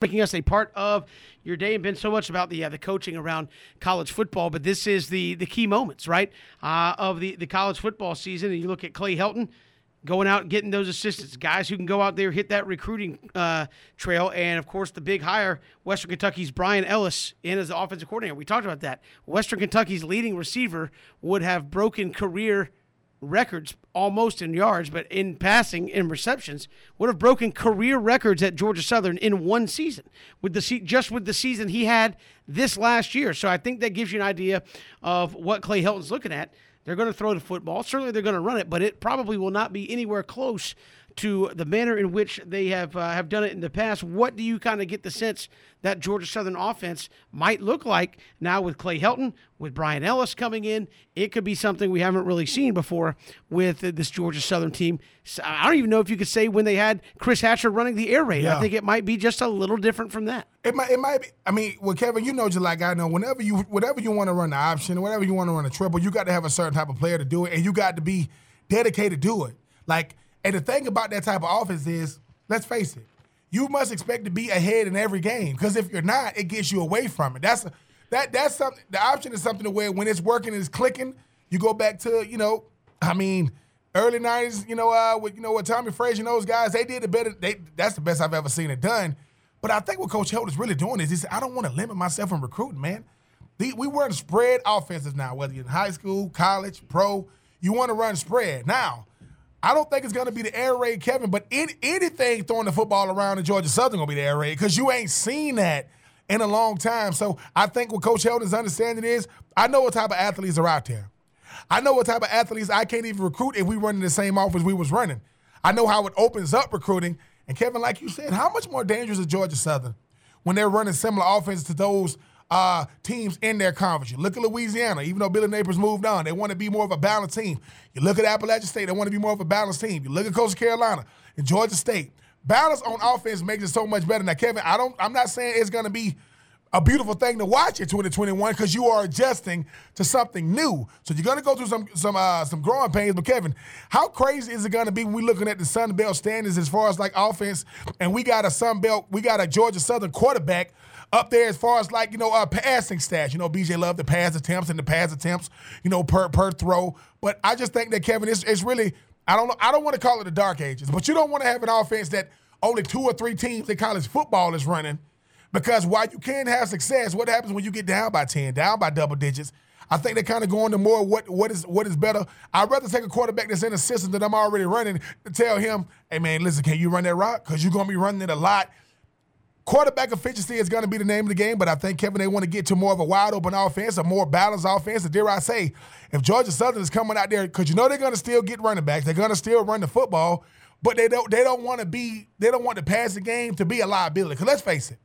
Making us a part of your day and been so much about the uh, the coaching around college football, but this is the the key moments, right, uh, of the the college football season. And you look at Clay Helton, going out and getting those assistants, guys who can go out there hit that recruiting uh, trail, and of course the big hire, Western Kentucky's Bryan Ellis in as the offensive coordinator. We talked about that. Western Kentucky's leading receiver would have broken career records almost in yards, but in passing in receptions would have broken career records at Georgia Southern in one season with the just with the season he had this last year. So I think that gives you an idea of what Clay Helton's looking at. They're going to throw the football. Certainly, they're going to run it, but it probably will not be anywhere close to the manner in which they have uh, have done it in the past, what do you kind of get the sense that Georgia Southern offense might look like now with Clay Helton, with Bryan Ellis coming in? It could be something we haven't really seen before with this Georgia Southern team. I don't even know if you could say when they had Chris Hatcher running the air raid. Yeah. I think it might be just a little different from that. It might, it might be. I mean, well, Kevin, you know, just like I know, whenever you, whatever you want to run the option, whatever you want to run a triple, you got to have a certain type of player to do it, and you got to be dedicated to it. Like, and the thing about that type of offense is, let's face it, you must expect to be ahead in every game because if you're not, it gets you away from it. That's that that's something. The option is something where when it's working and it's clicking, you go back to you know, I mean, early '90s. You know, uh, with you know, with Tommie Frazier and those guys, they did it better. They that's the best I've ever seen it done. But I think what Coach Helton is really doing is he said, I don't want to limit myself in recruiting, man. The, we run spread offenses now, whether you're in high school, college, pro. You want to run spread now. I don't think it's going to be the air raid, Kevin, but in, anything throwing the football around in Georgia Southern going to be the air raid because you ain't seen that in a long time. So I think what Coach Helton's understanding is I know what type of athletes are out there. I know what type of athletes I can't even recruit if we run in the same offense we was running. I know how it opens up recruiting. And Kevin, like you said, how much more dangerous is Georgia Southern when they're running similar offenses to those uh, teams in their conference. You look at Louisiana, even though Billy Napier's moved on, they want to be more of a balanced team. You look at Appalachian State, they want to be more of a balanced team. You look at Coastal Carolina and Georgia State. Balance on offense makes it so much better. Now, Kevin, I don't. I'm not saying it's going to be a beautiful thing to watch in 2021 because you are adjusting to something new. So you're going to go through some some uh, some growing pains. But Kevin, how crazy is it going to be when we're looking at the Sun Belt standards as far as like offense, and we got a Sun Belt, we got a Georgia Southern quarterback up there as far as like you know uh, passing stats. You know, BJ love the pass attempts and the pass attempts. You know, per per throw. But I just think that Kevin, it's, it's really I don't know. I don't want to call it the dark ages, but you don't want to have an offense that only two or three teams in college football is running. Because while you can have success, what happens when you get down by 10, down by double digits? I think they kind of go into more what what is what is better. I'd rather take a quarterback that's in a system that I'm already running to tell him, hey man, listen, can you run that rock? Because you're gonna be running it a lot. Quarterback efficiency is going to be the name of the game, but I think Kevin they want to get to more of a wide open offense, a more balanced offense. And dare I say, if Georgia Southern is coming out there, because you know they're going to still get running backs, they're going to still run the football, but they don't they don't want to be they don't want to pass the game to be a liability. Because let's face it,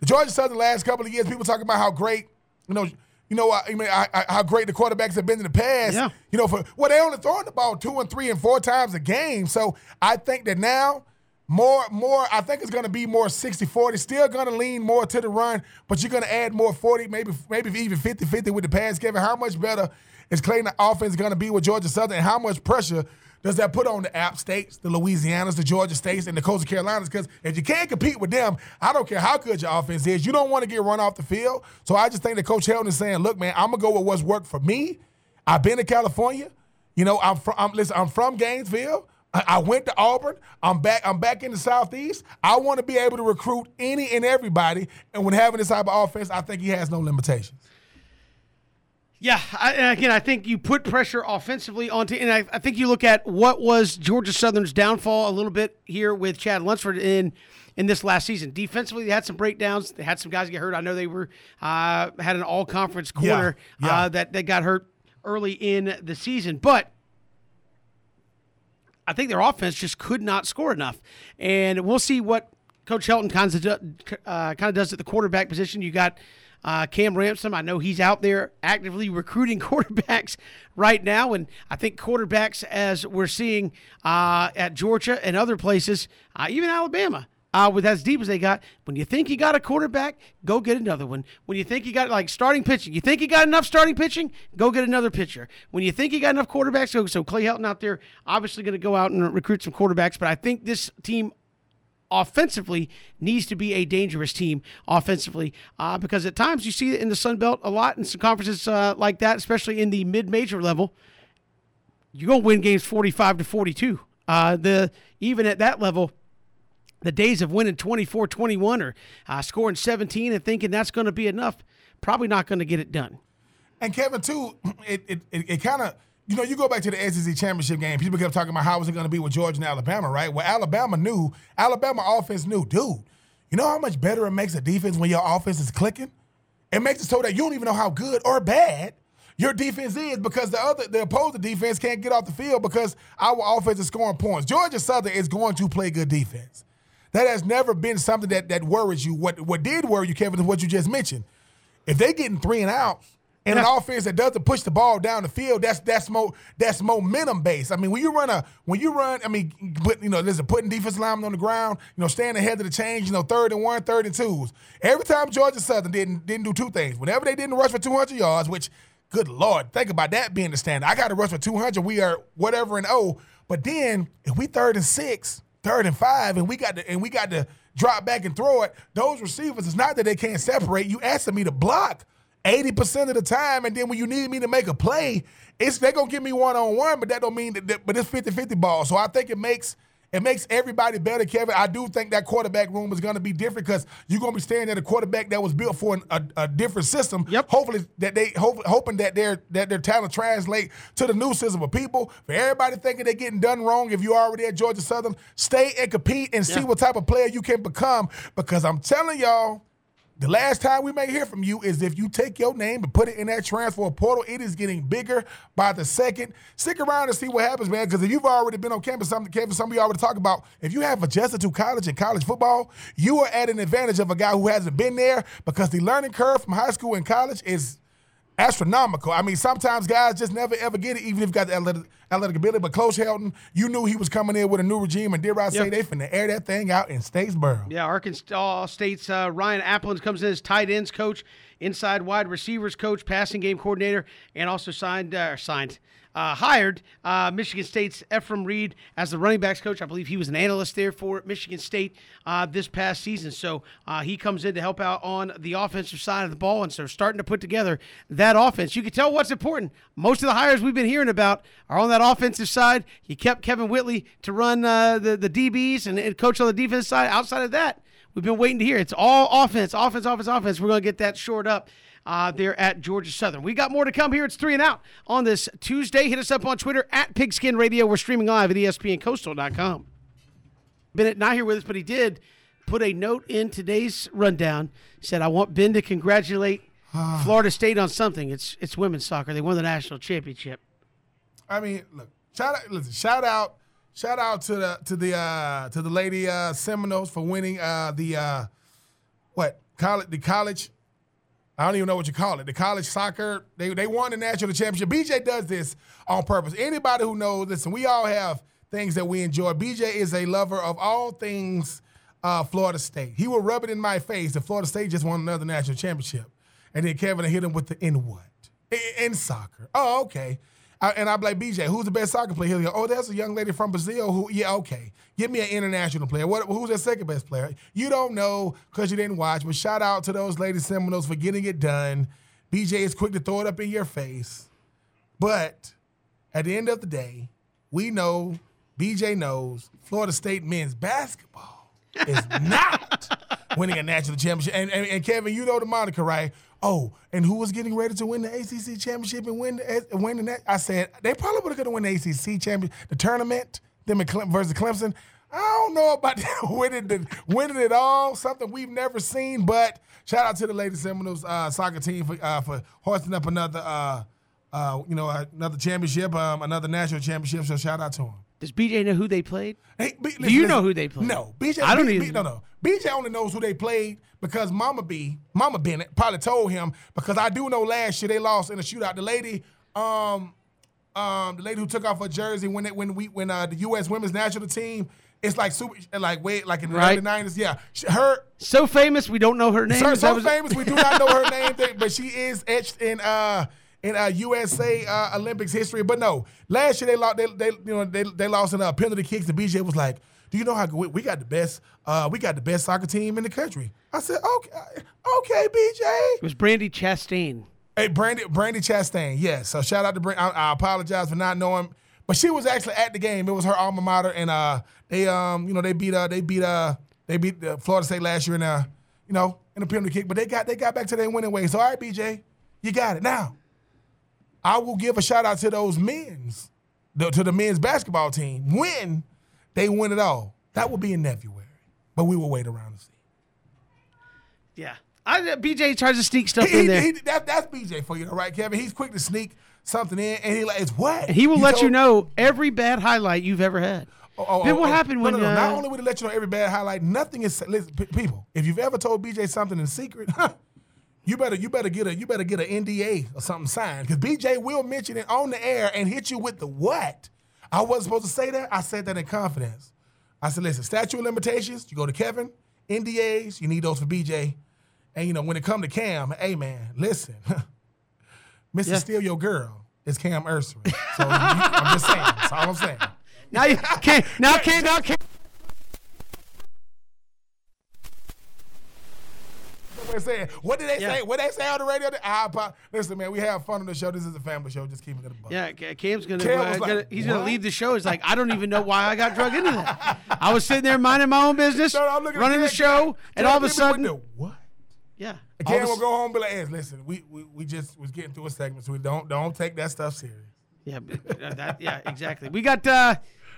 the Georgia Southern last couple of years, people talking about how great you know. You know, I mean, I, I, how great the quarterbacks have been in the past. Yeah. You know, for well, they only throwing the ball two and three and four times a game. So I think that now more, more, I think it's going to be more 60 40. Still going to lean more to the run, but you're going to add more 40, maybe maybe even 50 50 with the pass. Kevin, how much better is Clay Helton offense going to be with Georgia Southern? And how much pressure does that put on the App States, the Louisianas, the Georgia States, and the Coastal Carolinas? Because if you can't compete with them, I don't care how good your offense is, you don't want to get run off the field. So I just think that Coach Helton is saying, look, man, I'm going to go with what's worked for me. I've been to California. You know, I'm from, I'm, listen, I'm from Gainesville. I went to Auburn. I'm back. I'm back in the Southeast. I want to be able to recruit any and everybody. And when having this type of offense, I think he has no limitations. Yeah, I, and again, I think you put pressure offensively onto, and I, I, think you look at what was Georgia Southern's downfall a little bit here with Chad Lunsford in in this last season. Defensively, they had some breakdowns. They had some guys get hurt. I know they were uh, had an all conference corner yeah, yeah. Uh, that that got hurt early in the season, but. I think their offense just could not score enough, and we'll see what Coach Helton kind of uh, kind of does at the quarterback position. You got uh, Cam Ransom, I know he's out there actively recruiting quarterbacks right now, and I think quarterbacks, as we're seeing uh, at Georgia and other places, uh, even Alabama, uh, with as deep as they got. When you think you got a quarterback, go get another one. When you think you got like starting pitching, you think you got enough starting pitching, go get another pitcher. When you think you got enough quarterbacks, go. So Clay Helton out there, obviously going to go out and recruit some quarterbacks. But I think this team offensively needs to be a dangerous team offensively uh, because at times you see it in the Sun Belt a lot in some conferences uh, like that, especially in the mid-major level. You're gonna win games 45 to 42. Uh, the even at that level, the days of winning 24-21 or uh, scoring 17 and thinking that's going to be enough, probably not going to get it done. And Kevin, too, it it, it, it kind of you know, you go back to the SEC championship game. People kept talking about how was it going to be with Georgia and Alabama, right? Well, Alabama knew, Alabama offense knew, dude. You know how much better it makes a defense when your offense is clicking? It makes it so that you don't even know how good or bad your defense is because the other the opposing defense can't get off the field because our offense is scoring points. Georgia Southern is going to play good defense. That has never been something that that worries you. What what did worry you, Kevin, is what you just mentioned. If they getting three and out and an offense that doesn't push the ball down the field, that's that's mo that's momentum based. I mean, when you run a when you run, I mean, put, you know, there's a putting defense lineman on the ground, you know, staying ahead of the change, you know, third and one, third and twos. Every time Georgia Southern didn't didn't do two things. Whenever they didn't rush for 200 yards, which Good Lord, think about that being the standard. I got to rush for 200. We are whatever and oh. But then if we third and six, third and five, and we got to and we got to drop back and throw it, those receivers, it's not that they can't separate. You asking me to block 80% of the time, and then when you need me to make a play, it's they're gonna give me one on one, but that don't mean that, that but it's 50-50 ball. So I think it makes it makes everybody better, Kevin. I do think that quarterback room is going to be different because you're going to be staring at a quarterback that was built for an, a, a, different system. Yep. Hopefully that they hope, hoping that their that their talent translate to the new system. of people, for everybody thinking they're getting done wrong, if you're already at Georgia Southern, stay and compete and see what type of player you can become. Because I'm telling y'all. The last time we may hear from you is if you take your name and put it in that transfer portal. It is getting bigger by the second. Stick around and see what happens, man. Because if you've already been on campus, something Kevin, something we already talked about. If you have adjusted to college and college football, you are at an advantage of a guy who hasn't been there because the learning curve from high school and college is astronomical. I mean, sometimes guys just never ever get it, even if you got the athletic, athletic ability. But Coach Helton, you knew he was coming in with a new regime, and dare I say, Yep. they finna air that thing out in Statesboro. Yeah, Arkansas State's uh, Ryan Aplins comes in as tight ends coach, inside wide receivers coach, passing game coordinator, and also signed uh, signed. Uh, hired uh, Michigan State's Effrem Reed as the running backs coach. I believe he was an analyst there for Michigan State uh, this past season. So uh, he comes in to help out on the offensive side of the ball. And so starting to put together that offense. You can tell what's important. Most of the hires we've been hearing about are on that offensive side. You kept Kevin Whitley to run uh, the, the DBs and, and coach on the defense side. Outside of that, We've been waiting to hear. It's all offense, offense, offense, offense. We're going to get that shored up uh, there at Georgia Southern. We got more to come here. It's three and out on this Tuesday. Hit us up on Twitter at Pigskin Radio. We're streaming live at ESPNCoastal.com. Bennett not here with us, but he did put a note in today's rundown. He said, "I want Ben to congratulate Florida State on something. It's it's women's soccer. They won the national championship. I mean, look, shout out, listen, shout out, shout out to the to the uh, to the lady uh, Seminoles for winning uh, the uh, what college the college. I don't even know what you call it. The college soccer. They they won the national championship. BJ does this on purpose. Anybody who knows, listen, we all have things that we enjoy. BJ is a lover of all things uh, Florida State. He will rub it in my face that Florida State just won another national championship, and then Kevin hit him with the in what in, in soccer. Oh, okay. I, and I'm like, BJ, who's the best soccer player? He'll go, oh, that's a young lady from Brazil who, yeah, okay. Give me an international player. What, who's the second best player? You don't know because you didn't watch, but shout out to those lady Seminoles for getting it done. BJ is quick to throw it up in your face. But at the end of the day, we know, BJ knows, Florida State men's basketball is not winning a national championship. And, and, and Kevin, you know the moniker, right? Oh, and who was getting ready to win the ACC championship and win the, win the? I said they probably would have to win the ACC championship, the tournament, them versus Clemson. I don't know about winning the, winning it all, something we've never seen. But shout out to the Lady Seminoles uh, soccer team for uh, for hoisting up another uh, uh, you know another championship, um, another national championship. So shout out to them. Does BJ know who they played? Hey, B, Do you know who they played? No, BJ. I don't B, even- B, no, no. BJ only knows who they played because Mama B, Mama Bennett, probably told him because I do know last year they lost in a shootout. The lady, um, um, the lady who took off her jersey when it, when we when uh, the U.S. women's national team, it's like super like wait like in the Right. early nineties. Yeah, She- her So famous, we don't know her name. so, so famous. We do not know her name, but she is etched in uh in uh, USA uh, Olympics history. But no, last year they lost. They, they you know they, they lost in a uh, penalty kicks. And BJ was like, "Do you know how we, we got the best? Uh, we got the best soccer team in the country." I said, "Okay, okay, BJ." It was Brandi Chastain. Hey, Brandi, Brandi Chastain, yes. So shout out to Brandi. I, I apologize for not knowing, but she was actually at the game. It was her alma mater, and uh, they um, you know, they beat uh, they beat uh, they beat uh, Florida State last year in uh, you know, in the penalty kick. But they got they got back to their winning ways. So all right, BJ, you got it now. I will give a shout out to those men's, the, to the men's basketball team when they win it all. That will be in February, but we will wait around to see. Yeah. I, BJ tries to sneak stuff He, in there. he, that, that's BJ for you, right, Kevin. He's quick to sneak something in, and he like, it's what? he will let you know every bad highlight you've ever had. Oh, oh, then oh, what oh. happened No, when no, no. uh, Not only would it let you know every bad highlight, nothing is listen, p- people. If you've ever told BJ something in secret, you better you better get a you better get an NDA or something signed because BJ will mention it on the air and hit you with the what. I wasn't supposed to say that. I said that in confidence. I said, listen, statute of limitations. You go to Kevin. NDAs. You need those for BJ. And you know when it come to Cam, hey man, listen, Mr. Yeah. Steal Your Girl is Cam Ursary. So you- I'm just saying. That's all I'm saying. now you can't now can't now can't. That's what saying. What did they Yeah. say? What they say on the radio? I, apo- listen, man, we have fun on the show. This is a family show. Just keep it in the buck. Yeah, Cam's gonna, Cam uh, like, gonna he's gonna leave the show. He's like, I don't even know why I got drug into that. I was sitting there minding my own business, No, no, I'm looking at running the show, Cam, and all of a hit me with sudden, the what? yeah, And Cam will go home and be like, hey, listen, we, we we just was getting through a segment, so we don't don't take that stuff serious. Yeah, uh, that, yeah, exactly. We got uh,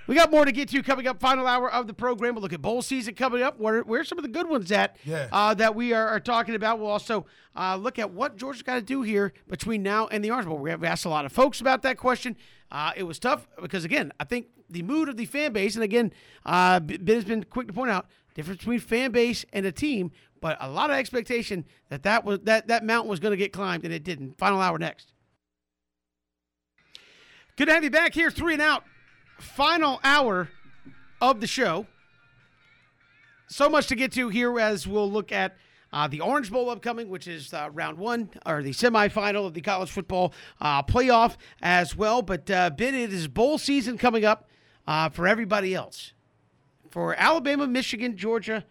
we got more to get to coming up. Final hour of the program. We'll look at bowl season coming up. Where where's some of the good ones at? Yeah. Uh, that we are, are talking about. We'll also uh, look at what Georgia's got to do here between now and the Orange Bowl. We have asked a lot of folks about that question. Uh, it was tough because again, I think the mood of the fan base, and again, uh, Ben has been quick to point out difference between fan base and a team, but a lot of expectation that that was that that mountain was going to get climbed, and it didn't. Final hour next. Good to have you back here, three and out. Final hour of the show. So much to get to here as we'll look at uh, the Orange Bowl upcoming, which is uh, round one or the semifinal of the college football uh, playoff as well. But uh, Ben, it is bowl season coming up uh, for everybody else. For Alabama, Michigan, Georgia,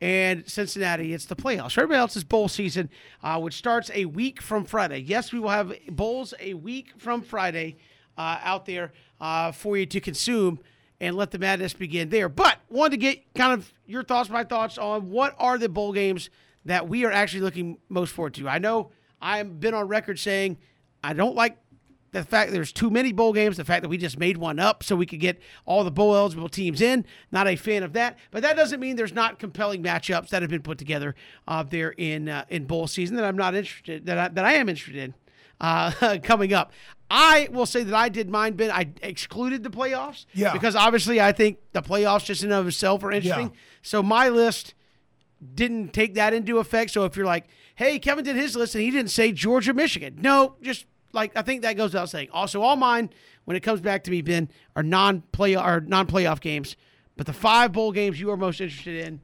and Cincinnati, it's the playoffs. For everybody else, is bowl season, uh, which starts a week from Friday. Yes, we will have bowls a week from Friday uh, out there uh, for you to consume and let the madness begin there. But wanted to get kind of your thoughts, my thoughts on what are the bowl games that we are actually looking most forward to. I know I've been on record saying I don't like the fact there's too many bowl games, the fact that we just made one up so we could get all the bowl eligible teams in. Not a fan of that, but that doesn't mean there's not compelling matchups that have been put together uh, there in uh, in bowl season that I'm not interested that I, that I am interested in uh, coming up. I will say that I did mine, Ben. I excluded the playoffs, Yeah. because obviously I think the playoffs just in and of itself are interesting. Yeah. So my list didn't take that into effect. So if you're like, hey, Kevin did his list and he didn't say Georgia, Michigan. No, just like I think that goes without saying. Also, all mine when it comes back to me, Ben, are non-play are non-playoff games. But the five bowl games you are most interested in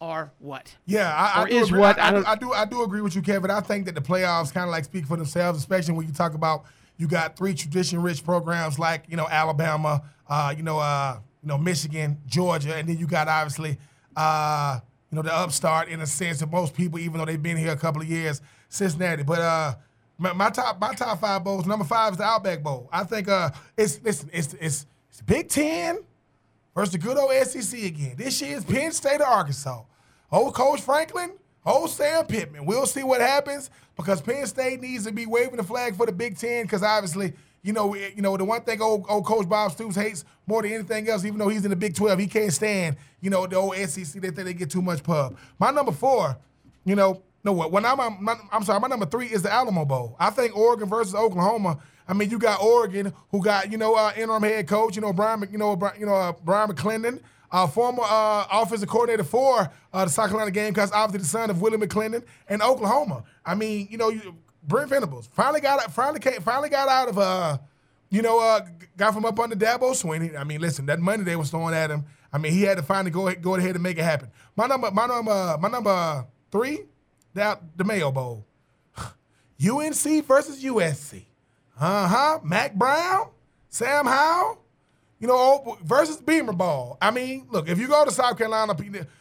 are what? Yeah, I, I do is agree. what? I, I do, I do. I do agree with you, Kevin. I think that the playoffs kind of like speak for themselves, especially when you talk about you got three tradition-rich programs like you know Alabama, uh, you know, uh, you know Michigan, Georgia, and then you got obviously uh, you know the upstart in a sense of most people, even though they've been here a couple of years, Cincinnati. But uh, my, my top my top five bowls. Number five is the Outback Bowl. I think uh, it's listen, it's it's it's Big Ten versus the good old SEC again. This year is Penn State or Arkansas. Old Coach Franklin, old Sam Pittman. We'll see what happens because Penn State needs to be waving the flag for the Big Ten because obviously, you know, you know the one thing old, old Coach Bob Stoops hates more than anything else, even though he's in the Big 12, he can't stand, you know, the old SEC. They think they get too much pub. My number four, you know, no what? When I'm, I'm, I'm sorry, my number three is the Alamo Bowl. I think Oregon versus Oklahoma. I mean, you got Oregon, who got you know uh, interim head coach, you know Bryan, you know Bri- you know uh, Bryan McClendon, uh, former uh, offensive coordinator for uh, the South Carolina Gamecocks, obviously the son of Willie McClendon, and Oklahoma. I mean, you know, you, Brent Venables finally got finally came, finally got out of uh, you know, uh, got from up under Dabo Swinney. I mean, listen, that money they was throwing at him. I mean, he had to finally go go ahead and make it happen. My number, my number, my number three, that the Mayo Bowl. UNC versus USC. Uh huh. Mack Brown, Sam Howell, you know, versus Beamer Ball. I mean, look, if you go to South Carolina,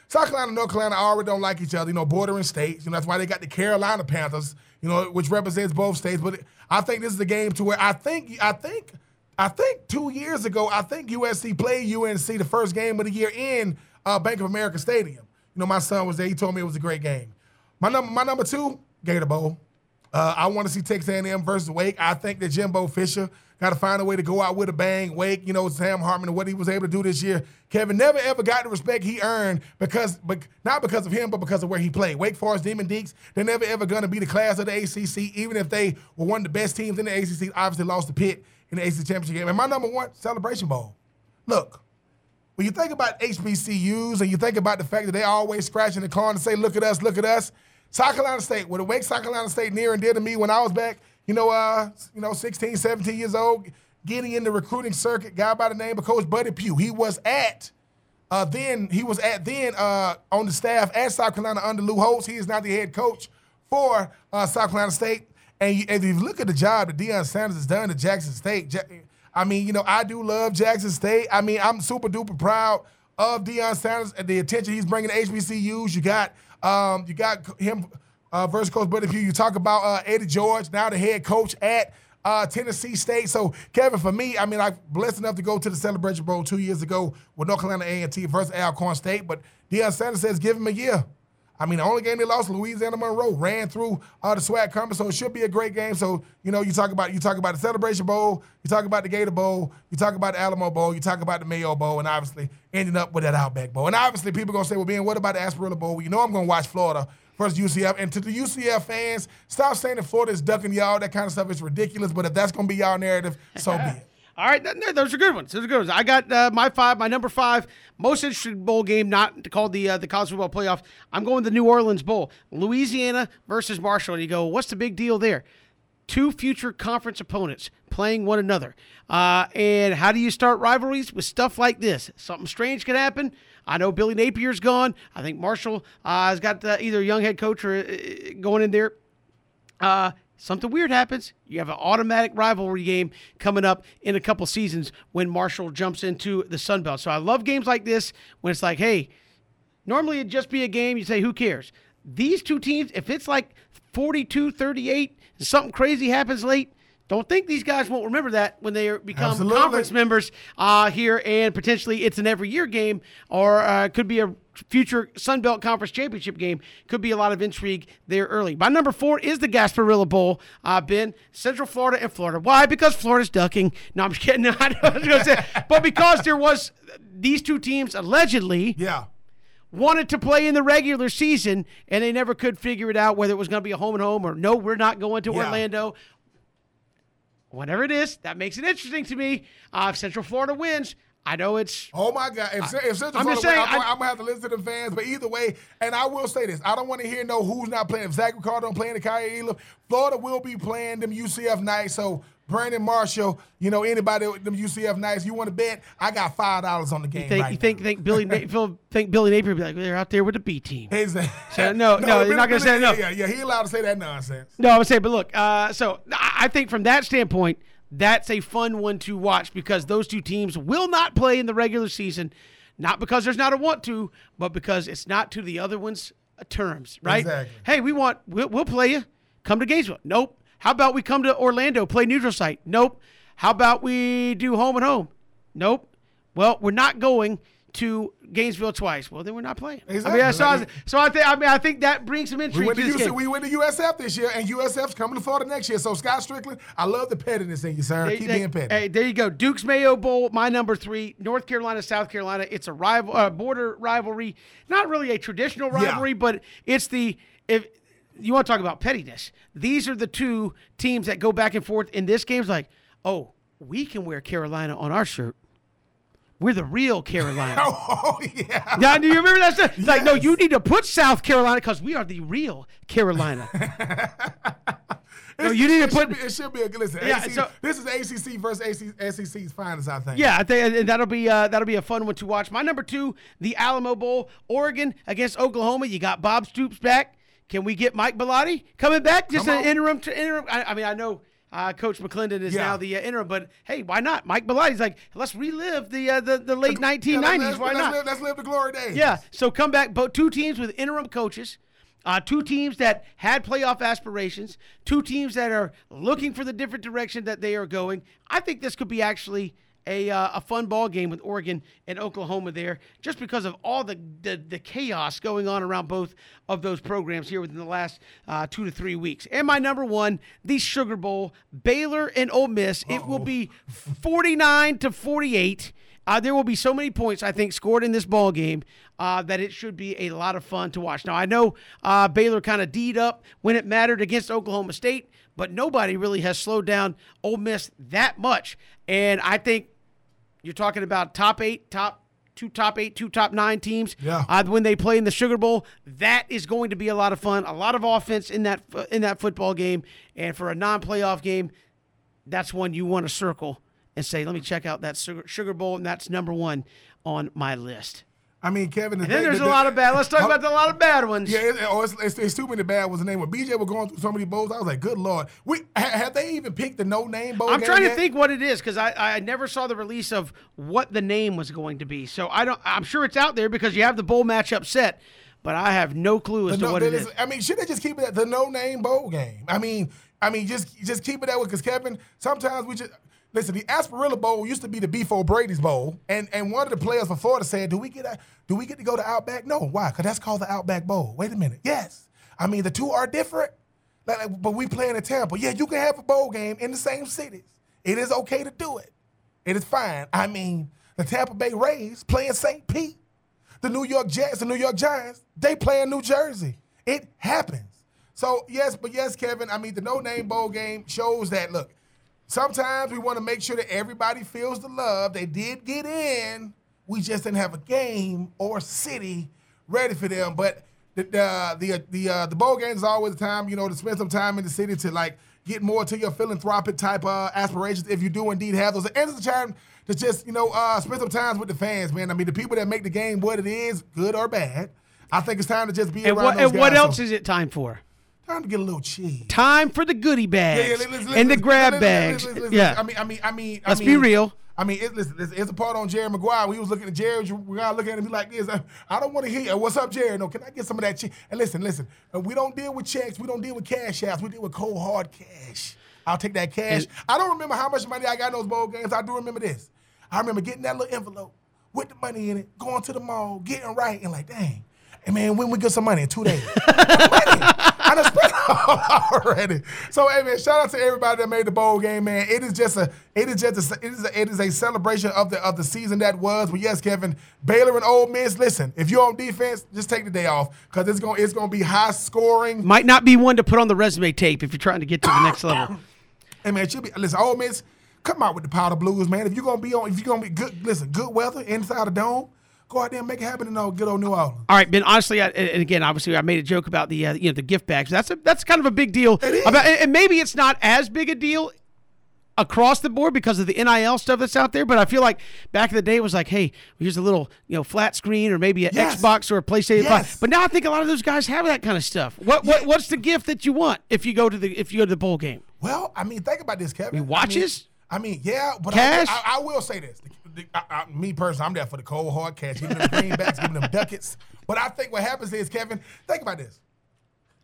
South Carolina and North Carolina already don't like each other, you know, bordering states. You know, that's why they got the Carolina Panthers, you know, which represents both states. But I think this is a game to where I think, I think, I think two years ago, I think USC played UNC the first game of the year in uh, Bank of America Stadium. You know, my son was there. He told me it was a great game. My number, my number two, Gator Bowl. Uh, I want to see Texas A&M versus Wake. I think that Jimbo Fisher got to find a way to go out with a bang. Wake, you know, Sam Hartman and what he was able to do this year. Kevin never ever got the respect he earned because, but not because of him, but because of where he played. Wake Forest, Demon Deacs, they're never ever going to be the class of the ACC, even if they were one of the best teams in the ACC. Obviously, lost the pit in the ACC championship game. And my number one celebration bowl. Look, when you think about HBCUs and you think about the fact that they always scratching the car and say, "Look at us, look at us." South Carolina State, with a Wake South Carolina State near and dear to me when I was back, you know, uh, you know, 16, 17 years old, getting in the recruiting circuit, guy by the name of Coach Buddy Pough. He was at uh, then he was at then uh, on the staff at South Carolina under Lou Holtz. He is now the head coach for uh, South Carolina State. And, you, if you look at the job that Deion Sanders has done at Jackson State, I mean, you know, I do love Jackson State. I mean, I'm super duper proud of Deion Sanders and the attention he's bringing to HBCUs. You got um, you got him uh, versus Coach Buddy Pough. You talk about uh, Eddie George, now the head coach at uh, Tennessee State. So, Kevin, for me, I mean, I'm blessed enough to go to the Celebration Bowl two years ago with North Carolina A&T versus Alcorn State. But Deion Sanders says give him a year. I mean, the only game they lost, Louisiana Monroe ran through uh, the SWAC conference, so it should be a great game. So you know, you talk about you talk about the Celebration Bowl, you talk about the Gator Bowl, you talk about the Alamo Bowl, you talk about the Mayo Bowl, and obviously ending up with that Outback Bowl. And obviously, people are gonna say, "Well, Ben, what about the Gasparilla Bowl?" Well, you know, I'm gonna watch Florida versus UCF. And to the UCF fans, stop saying that Florida is ducking y'all. That kind of stuff is ridiculous. But if that's gonna be y'all narrative, so be it. All right, those are good ones. Those are good ones. I got uh, my five, my number five most interesting bowl game, not called the uh, the college football playoff. I'm going the New Orleans Bowl, Louisiana versus Marshall. And you go, what's the big deal there? Two future conference opponents playing one another. Uh, and how do you start rivalries with stuff like this? Something strange could happen. I know Billy Napier's gone. I think Marshall uh, has got uh, either a young head coach or uh, going in there. Something weird happens. You have an automatic rivalry game coming up in a couple seasons when Marshall jumps into the Sun Belt. So I love games like this when it's like, hey, normally it'd just be a game. You say, who cares? These two teams, if it's like 42 38, something crazy happens late, don't think these guys won't remember that when they become Absolutely. conference members uh, here, and potentially it's an every year game, or uh, could be a future Sun Belt Conference championship game. Could be a lot of intrigue there early. My number four is the Gasparilla Bowl. Uh, Ben, Central Florida and Florida. Why? Because Florida's ducking. No, I'm just kidding. No, I was going to say, but because there was these two teams allegedly. Yeah wanted to play in the regular season and they never could figure it out whether it was going to be a home and home or no, we're not going to yeah. Orlando whatever it is, that makes it interesting to me. Uh, if Central Florida wins, I know it's. Oh my God! If, if Central I'm Florida saying, I'm, I'm, gonna have to listen to the fans. But either way, and I will say this: I don't want to hear no who's not playing. If Zach Ricardo don't play in the Kaiir Elam, Florida will be playing them UCF Knights. So Brandon Marshall, you know anybody with them UCF Knights, you want to bet? I got five dollars on the game. You think, right you think, think Billy Na- think Billy Napier be like they're out there with the B team? Exactly. So, no, no, no, you're not gonna say that. no. Yeah, yeah, he allowed to say that nonsense. No, I would say, but look, uh, so I think from that standpoint that's a fun one to watch because those two teams will not play in the regular season, not because there's not a want to, but because it's not to the other one's terms, right? Exactly. Hey, we want we'll, we'll play you. Come to Gainesville. Nope. How about we come to Orlando, play neutral site? Nope. How about we do home and home? Nope. Well, we're not going to Gainesville twice. Well, then we're not playing. Exactly. I mean, so, I, so I think I mean I think that brings some intrigue. We went to, to, UC, we went to USF this year, and USF's coming to Florida next year. So Scott Stricklin, I love the pettiness in you, sir. Keep being petty. Hey, there you go. Duke's Mayo Bowl, my number three. North Carolina, South Carolina. It's a rival, uh, border rivalry. Not really a traditional rivalry, yeah. but it's the if you want to talk about pettiness. These are the two teams that go back and forth in this game. It's like, oh, we can wear Carolina on our shirt we're the real Carolina. oh, yeah. Now, do you remember that stuff? Yes. Like, no, you need to put South Carolina because we are the real Carolina. no, you need to put. Should be, it should be a good listen. Yeah, AC, so, this is ACC versus AC, SEC's finest, I think. Yeah, I think and that'll be uh, that'll be a fun one to watch. My number two, the Alamo Bowl, Oregon against Oklahoma. You got Bob Stoops back. Can we get Mike Bellotti coming back? Just Come an on. interim. To interim. I, I mean, I know uh, Coach McClendon is yeah. now the uh, interim, but hey, why not? Mike Bellotti's like, let's relive the uh, the, the late 1990s. Yeah, why let's not? Live, let's live the glory days. Yeah, so come back. Both two teams with interim coaches, uh, two teams that had playoff aspirations, two teams that are looking for the different direction that they are going. I think this could be actually a, uh, a fun ball game with Oregon and Oklahoma there, just because of all the, the, the chaos going on around both of those programs here within the last uh, two to three weeks. And my number one, the Sugar Bowl, Baylor and Ole Miss. It will be 49 to 48. Uh, there will be so many points, I think, scored in this ball game uh, that it should be a lot of fun to watch. Now, I know uh, Baylor kind of D'd up when it mattered against Oklahoma State, but nobody really has slowed down Ole Miss that much. And I think you're talking about top eight, top two top eight, two top nine teams. Yeah. Uh, when they play in the Sugar Bowl, that is going to be a lot of fun. A lot of offense in that in that football game, and for a non-playoff game, that's one you want to circle and say, "Let me check out that Sugar, Sugar Bowl," and that's number one on my list. I mean, Kevin. The And then there's the- a lot of bad. Let's talk about the, a lot of bad ones. Yeah, it, oh, it's, it's, it's too many bad was the name. When BJ was going through so many bowls, I was like, good lord. We ha, have they even picked the no name bowl? I'm trying to think what it is because I, I never saw the release of what the name was going to be. So I don't. I'm sure it's out there because you have the bowl matchup set, but I have no clue as The to no- what it is. is- I mean, should they just keep it at the no name bowl game? I mean, I mean, just just keep it that way because Kevin. Sometimes we just listen. The Gasparilla Bowl used to be the Beef Brady's Bowl, and and one of the players for Florida said, "Do we get a, do we get to go to Outback? No, why? Because that's called the Outback Bowl. Wait a minute. Yes, I mean the two are different, like, like, but we playing in Tampa. Yeah, you can have a bowl game in the same cities. It is okay to do it. It is fine. I mean, the Tampa Bay Rays playing St. Pete. The New York Jets, the New York Giants, they play in New Jersey. It happens. So yes, but yes, Kevin. I mean, the No Name Bowl game shows that. Look, sometimes we want to make sure that everybody feels the love. They did get in. We just didn't have a game or city ready for them. But the the the the, uh, the bowl game is always the time, you know, to spend some time in the city to like get more to your philanthropic type uh, aspirations if you do indeed have those. And it's a time to just you know uh, spend some time with the fans, man. I mean, the people that make the game what it is, good or bad. I think it's time to just be and around what, and what else So, is it time for? Time to get a little cheese. Time for the goodie bags Yeah, yeah, listen, listen, and the grab listen, bags. yeah. I mean, I mean, I mean, I Let's mean, be real. I mean, it, listen, it's, a part on Jerry Maguire. We was looking at Jerry. We gotta look at him like this. I, I don't want to hear. What's up, Jerry? No, can I get some of that? Check? And listen, listen. uh, We don't deal with checks. We don't deal with cash apps. We deal with cold hard cash. I'll take that cash. And- I don't remember how much money I got in those bowl games. I do remember this. I remember getting that little envelope with the money in it, going to the mall, getting right, and like, dang. Hey man, when we get some money in two days? money. I done spent already. So hey man, shout out to everybody that made the bowl game, man. It is just a, it is just a, it is a, it is a celebration of the of the season that was. But yes, Kevin, Baylor and Ole Miss. Listen, if you're on defense, just take the day off because it's gonna it's gonna be high scoring. Might not be one to put on the resume tape if you're trying to get to the next level. Hey man, it should be. Listen, Ole Miss, come out with the powder blues, man. If you're gonna be on, if you're gonna be good, listen, good weather inside the dome, go out there and make it happen in old good old New Orleans. All right, Ben. Honestly, I, and again, obviously, I made a joke about the uh, you know the gift bags. That's a that's kind of a big deal. About, and maybe it's not as big a deal across the board because of the NIL stuff that's out there. But I feel like back in the day it was like, hey, here's a little you know flat screen or maybe an Yes. Xbox or a PlayStation. Yes. 5. But now I think a lot of those guys have that kind of stuff. What what what's the gift that you want if you go to the if you go to the bowl game? Well, I mean, think about this, Kevin. I mean, watches? I mean, I mean, yeah, but Cash? I, I, I will say this. The- the- I, me personally, I'm there for the cold hard cash, giving them greenbacks, giving them ducats. But I think what happens is, Kevin, think about this.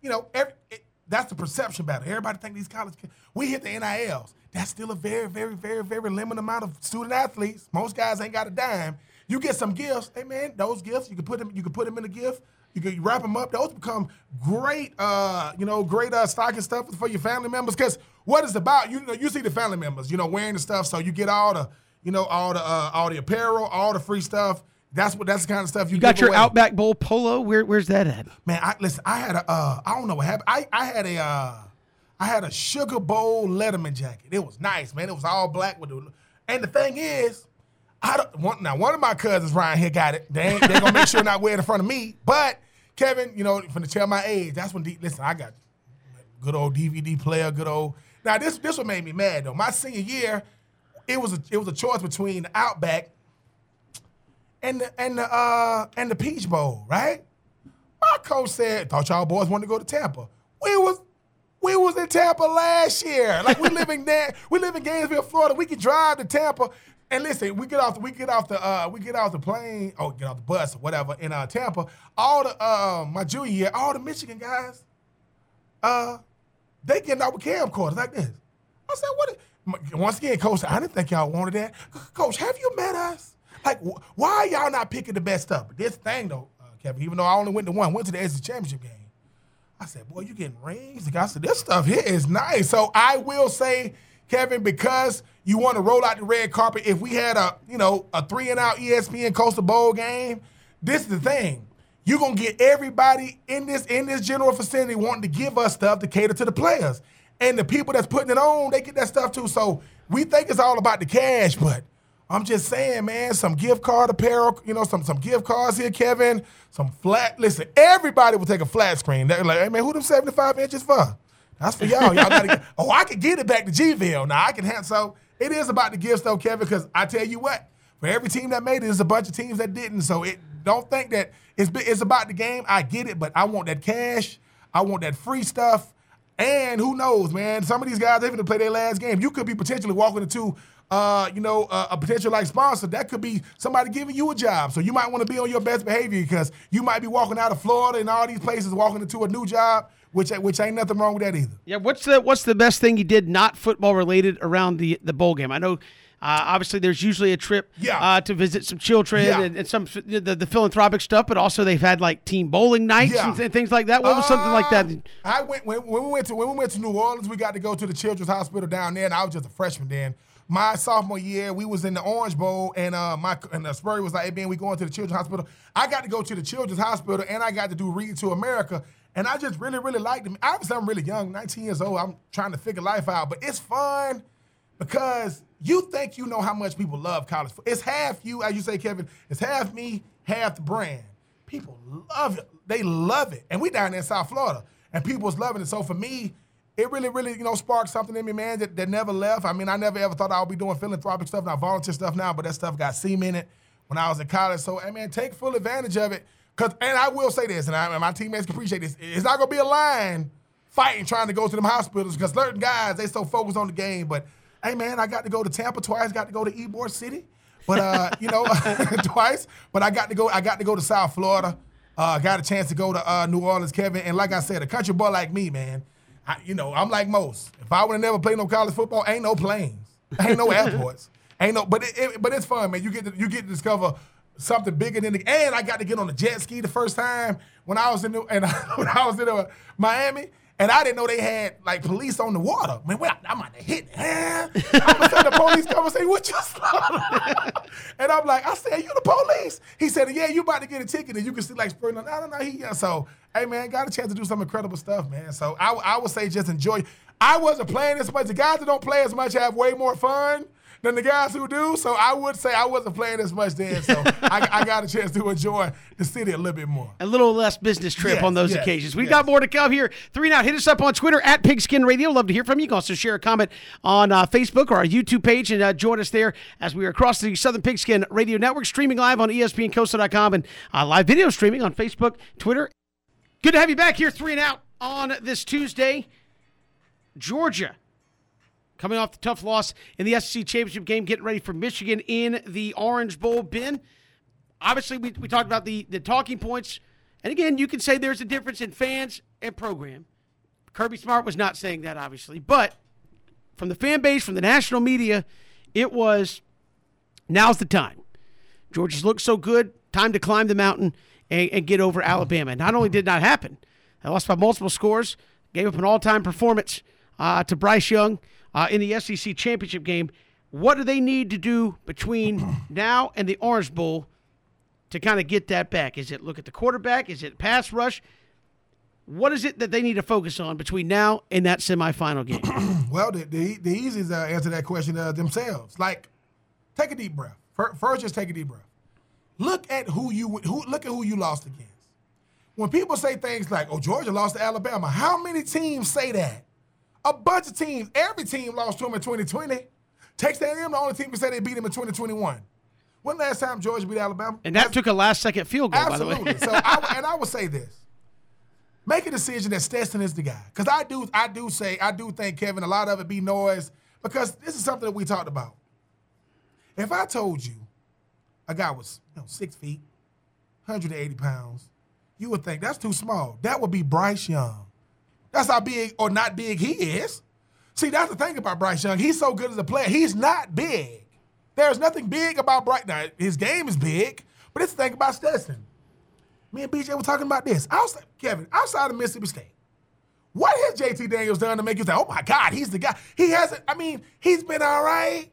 You know, every, it, that's the perception battle. Everybody think these college kids. We hit the NILs. That's still a very, very, very, very limited amount of student athletes. Most guys ain't got a dime. You get some gifts. Hey man, those gifts you can put them. You can put them in a gift. You can wrap them up. Those become great. Uh, you know, great uh, stocking stuff for your family members. Because what it's about, you know, you see the family members, you know, wearing the stuff, so you get all the, you know, all the uh, all the apparel, all the free stuff. That's what that's the kind of stuff you, You got your away. Outback Bowl polo. Where where's that at? Man, I listen. I had a. Uh, I don't know what happened. I I had a. Uh, I had a Sugar Bowl Letterman jacket. It was nice, man. It was all black with the. And the thing is, I don't one, now one of my cousins around here got it. They ain't, they gonna make sure not wear it in front of me. But Kevin, you know, from the tell my age, that's when. D, listen, I got good old DVD player, good old. Now this this what made me mad though. My senior year, it was a it was a choice between the Outback and the and the uh and the Peach Bowl, right? My coach said, "Thought y'all boys wanted to go to Tampa." We was we was in Tampa last year. Like we living there, we live in Gainesville, Florida. We could drive to Tampa. And listen, we get off the we get off the uh we get off the plane, oh get off the bus or whatever in uh Tampa. All the uh my junior year, all the Michigan guys, uh, they getting out with camcorders like this. I said, what? is-" once again, coach, I didn't think y'all wanted that. Coach, have you met us? Like, why are y'all not picking the best? But this thing though, uh, Kevin, even though I only went to one, went to the SEC championship game. I said, boy, you getting rings? The guy said, this stuff here is nice. So I will say, Kevin, because you want to roll out the red carpet, if we had a, you know, a three and out ESPN Coastal Bowl game, this is the thing. You're gonna get everybody in this in this general facility wanting to give us stuff to cater to the players. And the people that's putting it on, they get that stuff too. So we think it's all about the cash, but I'm just saying, man, some gift card apparel, you know, some some gift cards here, Kevin. Some flat. Listen, everybody will take a flat screen. They're like, hey man, who them 75 inches for? That's for y'all. Y'all gotta get, oh, I can get it back to Gville. Now I can have so it is about the gifts though, Kevin, because I tell you what, for every team that made it, there's a bunch of teams that didn't. So it don't think that it's it's about the game. I get it, but I want that cash. I want that free stuff. And who knows, man? Some of these guys, they're going to play their last game. You could be potentially walking into uh, you know, uh, a potential like sponsor, that could be somebody giving you a job. So you might want to be on your best behavior because you might be walking out of Florida and all these places, walking into a new job, which which ain't nothing wrong with that either. Yeah, what's the what's the best thing you did not football related around the the bowl game? I know. Uh, obviously, there's usually a trip yeah. uh, to visit some children yeah. and, and, some the, the, philanthropic stuff, but also they've had like team bowling nights yeah. and th- things like that. What was something like that? Uh, I went when, when we went to when we went to New Orleans. We got to go to the Children's Hospital down there, and I was just a freshman then my sophomore year, we was in the Orange Bowl, and uh, my and the Spurrier was like, "Hey, man, we going to the Children's Hospital." I got to go to the Children's Hospital, and I got to do Read to America, and I just really, really liked it. Obviously, I'm really young, 19 years old. I'm trying to figure life out, but it's fun because you think you know how much people love college. It's half you, as you say, Kevin. It's half me, half the brand. People love it. They love it, and we down there in South Florida, and people was loving it. So for me it really, really, you know, sparked something in me, man, that, that never left. I mean, I never ever thought I would be doing philanthropic stuff, not volunteer stuff now, but that stuff got in it when I was in college. So, hey, man, take full advantage of it. Cause, and I will say this, and, I, and my teammates can appreciate this. It's not gonna be a line fighting trying to go to them hospitals because certain guys they so focused on the game. But hey, man, I got to go to Tampa twice, got to go to Ybor City, but uh, you know, twice. But I got to go. I got to go to South Florida. Uh, got a chance to go to uh, New Orleans, Kevin. And like I said, a country boy like me, man I, you know, I'm like most. If I would have never played no college football, ain't no planes, ain't no airports, ain't no. But it, it, but it's fun, man. You get to, you get to discover something bigger than the. And I got to get on the jet ski the first time when I was in the, and when I was in uh, Miami. And I didn't know they had like police on the water. Man, I'm about to hit. Eh? I'm gonna the police come and say, "What you And I'm like, I said, "You the police?" He said, "Yeah, you about to get a ticket." And you can see like spraying. I don't know. He yeah. so hey man, got a chance to do some incredible stuff, man. So I, I would say just enjoy. I wasn't playing as much. The guys that don't play as much have way more fun than the guys who do. So I would say I wasn't playing as much then. So I, I, got a chance to enjoy the city a little bit more. A little less business trip yes, on those yes, occasions. We've yes. got more to come here. Three now. Hit us up on Twitter at Pigskin Radio. Love to hear from you. You can also share a comment on uh, Facebook or our YouTube page and uh, join us there as we are across the Southern Pigskin Radio Network, streaming live on ESPNCoastal.com and uh, live video streaming on Facebook, Twitter, Good to have you back here, three and out on this Tuesday. Georgia coming off the tough loss in the SEC championship game, getting ready for Michigan in the Orange Bowl. Ben, obviously, we, we talked about the, the talking points. And again, you can say there's a difference in fans and program. Kirby Smart was not saying that, obviously. But from the fan base, from the national media, it was now's the time. Georgia's looked so good, time to climb the mountain and, and get over Alabama. Not only did not happen, they lost by multiple scores, gave up an all-time performance uh, to Bryce Young uh, in the SEC championship game. What do they need to do between now and the Orange Bowl to kind of get that back? Is it look at the quarterback? Is it pass rush? What is it that they need to focus on between now and that semifinal game? well, the, the, the easiest uh, answer that question uh, themselves. Like, take a deep breath. First, just take a deep breath. Look at who you who look at who you lost against. When people say things like, "Oh, Georgia lost to Alabama," how many teams say that? A bunch of teams. Every team lost to him in 2020. Texas A&M, the only team who said they beat him in 2021. When last time Georgia beat Alabama? And that That's, took a last-second field goal, absolutely. by the way. so, I, and I would say this: make a decision that Stetson is the guy. Because I do, I do say, I do think Kevin, a lot of it be noise. Because this is something that we talked about. If I told you a guy was you know, six feet, 180 pounds, you would think that's too small. That would be Bryce Young. That's how big or not big he is. See, that's the thing about Bryce Young. He's so good as a player. He's not big. There's nothing big about Bryce. Now, his game is big, but it's the thing about Stetson. Me and BJ were talking about this. Outside, Kevin, outside of Mississippi State, what has JT Daniels done to make you say, oh my God, he's the guy? He hasn't, I mean, he's been all right.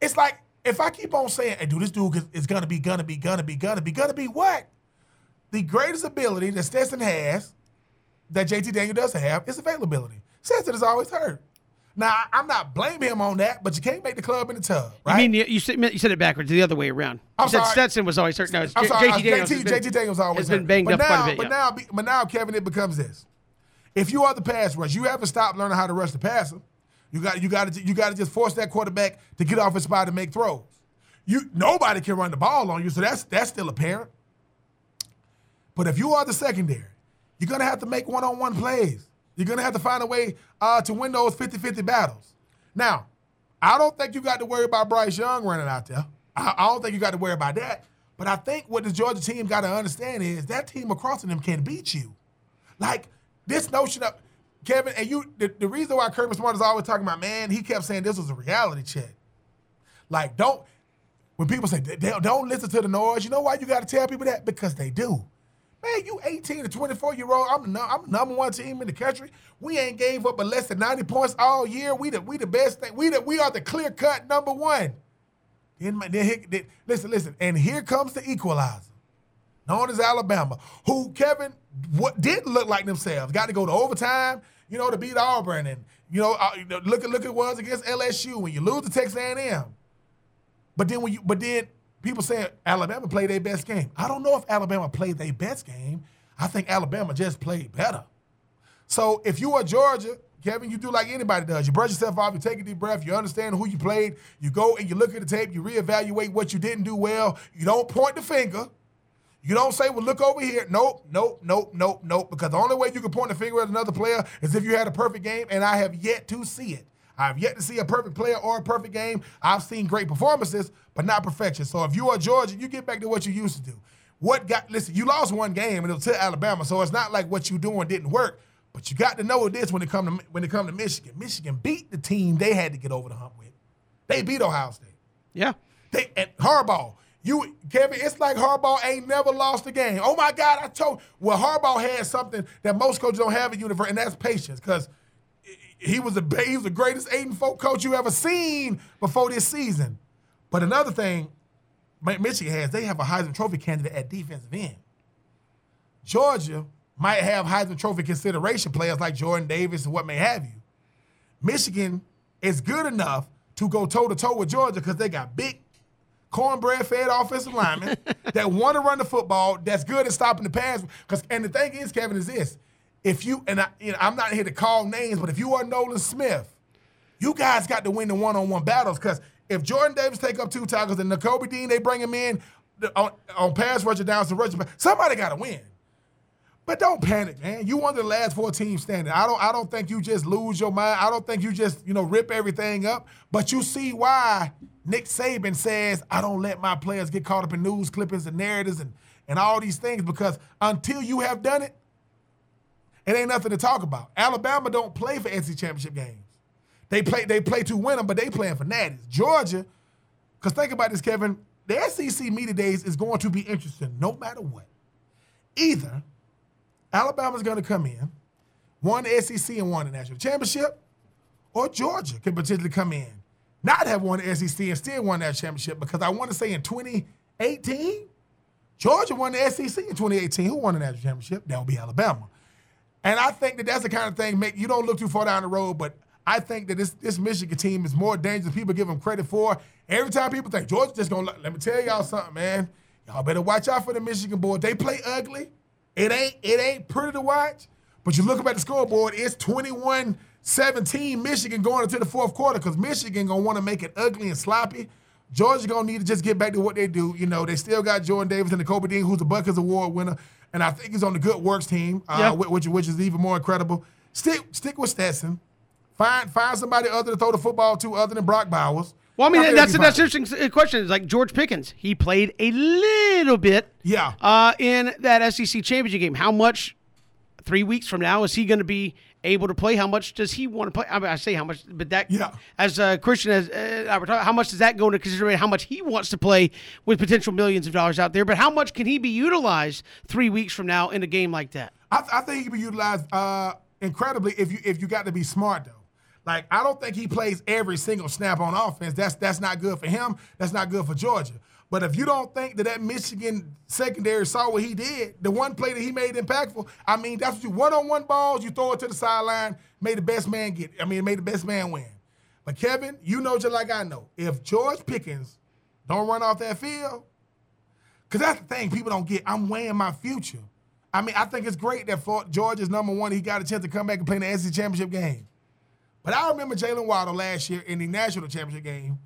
It's like, if I keep on saying, hey, dude, this dude is, gonna be, gonna be, gonna be, gonna be, gonna be what? The greatest ability that Stetson has, that JT Daniel doesn't have, is availability. Stetson is always hurt. Now, I'm not blaming him on that, but you can't make the club in the tub, right? I mean, you, you, said, you said it backwards, the other way around. I'm said sorry. Stetson was always hurt. No, it's I'm J- sorry, JT uh, Daniels. JT, has been- JT Daniels always has been banged but up now, quite a bit. But yeah. now, but now, Kevin, it becomes this: if you are the pass rush, you haven't stopped learning how to rush the passer. You got, you got to, you got to just force that quarterback to get off his spot and make throws. You nobody can run the ball on you, so that's that's still apparent. But if you are the secondary, you're gonna have to make one-on-one plays. You're gonna have to find a way uh, to win those 50-50 battles. Now, I don't think you got to worry about Bryce Young running out there. I, I don't think you got to worry about that. But I think what the Georgia team got to understand is that team across from them can beat you. Like this notion of Kevin and you, the, the reason why Kirby Smart is always talking about, man, he kept saying this was a reality check. Like, don't when people say they don't listen to the noise, you know why you got to tell people that? Because they do. Man, you 18 to 24 year old. I'm the, I'm number one team in the country. We ain't gave up but less than 90 points all year. We the we the best thing. We the, we are the clear cut number one. Then, then, then- listen, listen, and here comes the equalizer, known as Alabama, who Kevin what didn't look like themselves. Got to go to overtime, you know, to beat Auburn, and you know, uh, look at look at was against LSU when you lose to Texas A&M. But then when you but then people saying Alabama played their best game. I don't know if Alabama played their best game. I think Alabama just played better. So if you are Georgia, Kevin, you do like anybody does. You brush yourself off, you take a deep breath, you understand who you played, you go and you look at the tape, you reevaluate what you didn't do well. You don't point the finger. You don't say, well, look over here. Nope, nope, nope, nope, nope. Because the only way you can point the finger at another player is if you had a perfect game, and I have yet to see it. I've yet to see a perfect player or a perfect game. I've seen great performances, but not perfection. So if you are Georgia, you get back to what you used to do. What got listen, you lost one game and it was to Alabama, so it's not like what you doing didn't work. But you got to know this when it come to when it come to Michigan. Michigan beat the team they had to get over the hump with. They beat Ohio State. Yeah. They and Harbaugh. You Kevin, it's like Harbaugh ain't never lost a game. Oh my God, I told well, Harbaugh had something that most coaches don't have in universe, and that's patience. Because he was the he was the greatest eight and four coach you ever seen before this season. But another thing, Michigan has they have a Heisman Trophy candidate at defensive end. Georgia might have Heisman Trophy consideration players like Jordan Davis and what may have you. Michigan is good enough to go toe to toe with Georgia because they got big, cornbread fed offensive linemen that want to run the football, that's good at stopping the pass. Because and the thing is, Kevin, is this: if you and I, you know, I'm not here to call names, but if you are Nolan Smith, you guys got to win the one-on-one battles. Because if Jordan Davis take up two tackles and Nakobe Dean they bring him in on, on pass rusher down to rusher, somebody got to win. But don't panic, man. You of the last four teams standing. I don't I don't think you just lose your mind. I don't think you just, you know, rip everything up. But you see why Nick Saban says, I don't let my players get caught up in news clippings and narratives and, and all these things because until you have done it, it ain't nothing to talk about. Alabama don't play for SEC championship games. They play they play to win them, but they playing for natties. Georgia, because think about this, Kevin. The SEC media days is going to be interesting no matter what. Either Alabama's going to come in, won SEC and won the national championship, or Georgia could potentially come in, not have won the SEC and still won that championship. Because I want to say in 2018, Georgia won the SEC in 2018. Who won the national championship? That would be Alabama. And I think that that's the kind of thing make you don't look too far down the road, but I think that this this Michigan team is more dangerous than people give them credit for. Every time people think Georgia's just gonna let me tell y'all something, man. Y'all better watch out for the Michigan boys. They play ugly. It ain't it ain't pretty to watch, but you look up at the scoreboard, it's 21-17 Michigan going into the fourth quarter because Michigan gonna want to make it ugly and sloppy. Georgia gonna need to just get back to what they do. You know, they still got Jordan Davis and Nakobe Dean, who's a Butkus Award winner, and I think he's on the good works team, uh, which which is even more incredible. Stick stick with Stetson. Find find somebody other to throw the football to other than Brock Bowers. Well, I mean, I that's that's an interesting question. It's like George Pickens. He played a little bit Yeah. uh, in that SEC championship game. How much three weeks from now, is he going to be able to play? How much does he want to play? I, mean, I say how much, but that Yeah. as uh, Christian as uh, I were talking, how much does that go into consideration? How much he wants to play with potential millions of dollars out there, but how much can he be utilized three weeks from now in a game like that? I, I think he can be utilized uh, incredibly if you if you got to be smart though. Like I don't think he plays every single snap on offense. That's that's not good for him. That's not good for Georgia. But if you don't think that that Michigan secondary saw what he did, the one play that he made impactful, I mean that's what you one-on-one balls. You throw it to the sideline, made the best man get. I mean, made the best man win. But Kevin, you know just like I know, if George Pickens don't run off that field, because that's the thing people don't get. I'm weighing my future. I mean, I think it's great that for is number one. He got a chance to come back and play in the SEC championship game. But I remember Jaylen Waddle last year in the national championship game.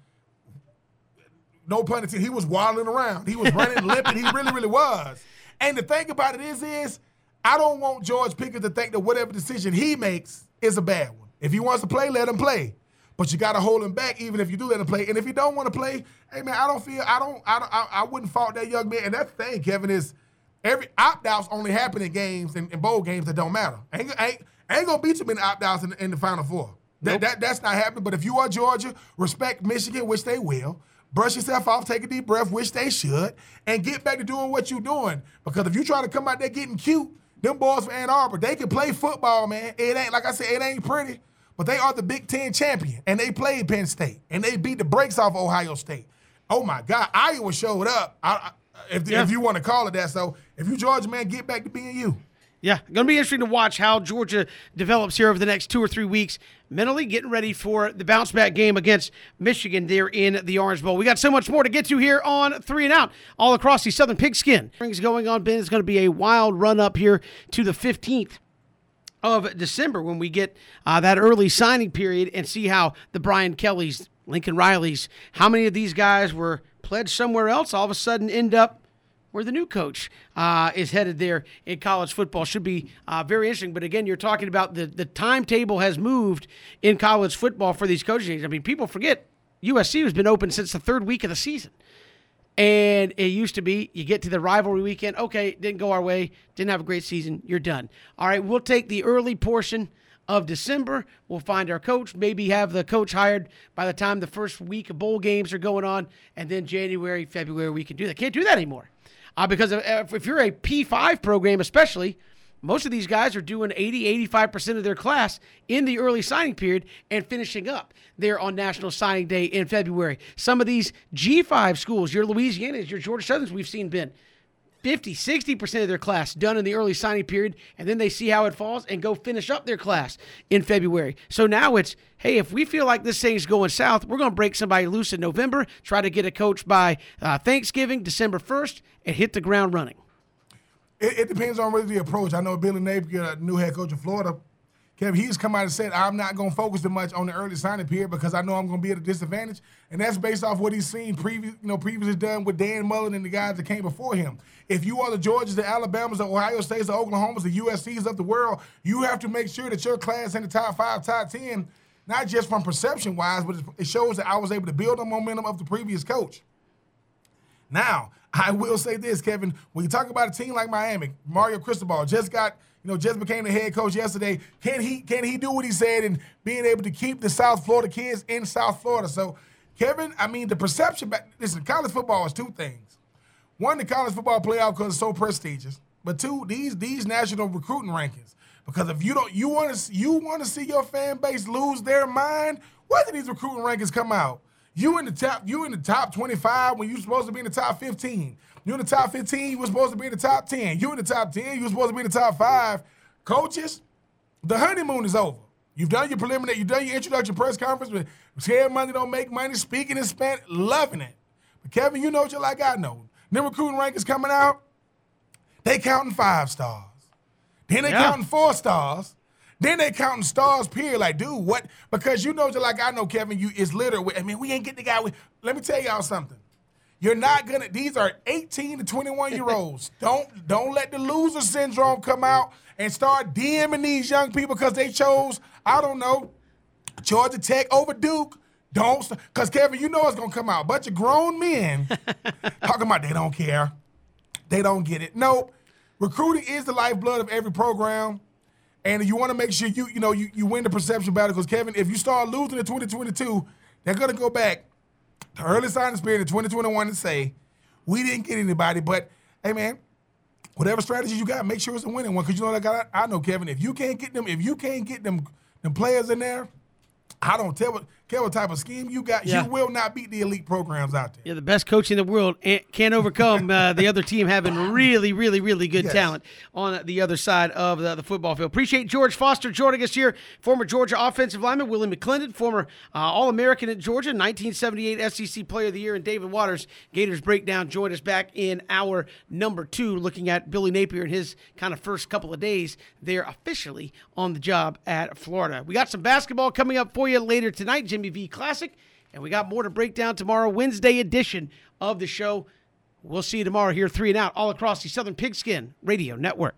No pun intended. He was waddling around. He was running, limping. He really, really was. And the thing about it is, is I don't want George Pickens to think that whatever decision he makes is a bad one. If he wants to play, let him play. But you got to hold him back, even if you do let him play. And if he don't want to play, hey man, I don't feel, I don't, I don't, I, I wouldn't fault that young man. And that's the thing, Kevin is every opt outs only happen in games in, in bowl games that don't matter. Ain't, ain't, ain't gonna beat you in opt outs in, in the Final Four. That, that that's not happening. But if you are Georgia, respect Michigan, which they will. Brush yourself off, take a deep breath, which they should, and get back to doing what you're doing. Because if you try to come out there getting cute, them boys from Ann Arbor, they can play football, man. It ain't like I said, it ain't pretty, but they are the Big Ten champion, and they played Penn State, and they beat the brakes off Ohio State. Oh my God, Iowa showed up. I, I, if, Yeah. if you want to call it that, so if you Georgia man, get back to being you. Yeah, going to be interesting to watch how Georgia develops here over the next two or three weeks, mentally getting ready for the bounce back game against Michigan there in the Orange Bowl. We got so much more to get to here on Three and Out, all across the Southern Pigskin. Things going on, Ben. It's going to be a wild run up here to the 15th of December when we get uh, that early signing period and see how the Brian Kellys, Lincoln Rileys, how many of these guys were pledged somewhere else, all of a sudden end up where the new coach uh, is headed there in college football. Should be uh, very interesting. But again, you're talking about the, the timetable has moved in college football for these coaching. I mean, people forget USC has been open since the third week of the season. And it used to be you get to the rivalry weekend, okay, didn't go our way, didn't have a great season, you're done. All right, we'll take the early portion of December. We'll find our coach, maybe have the coach hired by the time the first week of bowl games are going on, and then January, February, we can do that. Can't do that anymore. Uh, because if, if you're a P5 program, especially, most of these guys are doing 80, 85% of their class in the early signing period and finishing up there on National Signing Day in February. Some of these G5 schools, your Louisianas, your Georgia Southerns, we've seen been 50, 60% of their class done in the early signing period, and then they see how it falls and go finish up their class in February. So now it's, hey, if we feel like this thing's going south, we're going to break somebody loose in November, try to get a coach by uh, Thanksgiving, December 1st, and hit the ground running. It, it depends on really the approach. I know Billy Napier, new head coach of Florida, Kevin, he's come out and said, I'm not going to focus too much on the early signing period because I know I'm going to be at a disadvantage. And that's based off what he's seen previous, you know, previously done with Dan Mullen and the guys that came before him. If you are the Georgias, the Alabamas, the Ohio States, the Oklahomas, the USCs of the world, you have to make sure that your class in the top five, top 10, not just from perception wise, but it shows that I was able to build the momentum of the previous coach. Now, I will say this, Kevin. When you talk about a team like Miami, Mario Cristobal just got, you know, just became the head coach yesterday. Can he can he do what he said and being able to keep the South Florida kids in South Florida? So, Kevin, I mean, the perception back listen, college football is two things. One, the college football playoff because it's so prestigious. But two, these these national recruiting rankings. Because if you don't you want to you want to see your fan base lose their mind, do these recruiting rankings come out? You in the top, you in the top 25 when you're supposed to be in the top 15. You in the top 15, you were supposed to be in the top 10. You in the top 10, you were supposed to be in the top five. Coaches, the honeymoon is over. You've done your preliminary, you've done your introduction press conference with scared money don't make money, speaking in Spanish, loving it. But Kevin, you know just like I know. Them recruiting rankings coming out, they counting five stars. Then they Yeah. counting four stars. Then they counting stars, period. Like, dude, what? Because you know, just like I know, Kevin, you is literal. I mean, we ain't getting the guy. With, let me tell y'all something. You're not gonna. These are 18 to 21 year olds. don't don't let the loser syndrome come out and start DMing these young people because they chose. I don't know, Georgia Tech over Duke. Don't, because Kevin, you know it's gonna come out. A Bunch of grown men talking about they don't care. They don't get it. Nope. Recruiting is the lifeblood of every program. and you want to make sure you you know you, you win the perception battle because Kevin, if you start losing in 2022, they're gonna go back to early signing period in 2021 and say we didn't get anybody. But hey, man, whatever strategy you got, make sure it's a winning one. Because you know, like I, got? I know, Kevin, if you can't get them, if you can't get them, them players in there, I don't tell what care what type of scheme you got. Yeah. You will not beat the elite programs out there. Yeah, the best coach in the world can't overcome uh, the other team having really, really, really good Yes. talent on the other side of the, the football field. Appreciate George Foster joining us here, former Georgia offensive lineman Willie McClendon, former uh, All American at Georgia, 1978 SEC Player of the Year, and David Waters, Gators Breakdown, joined us back in our number two, looking at Billy Napier and his kind of first couple of days there officially on the job at Florida. We got some basketball coming up for you later tonight, Jimmy V Classic. And we got more to break down tomorrow, Wednesday edition of the show. We'll see you tomorrow here, three and out, all across the Southern Pigskin Radio Network.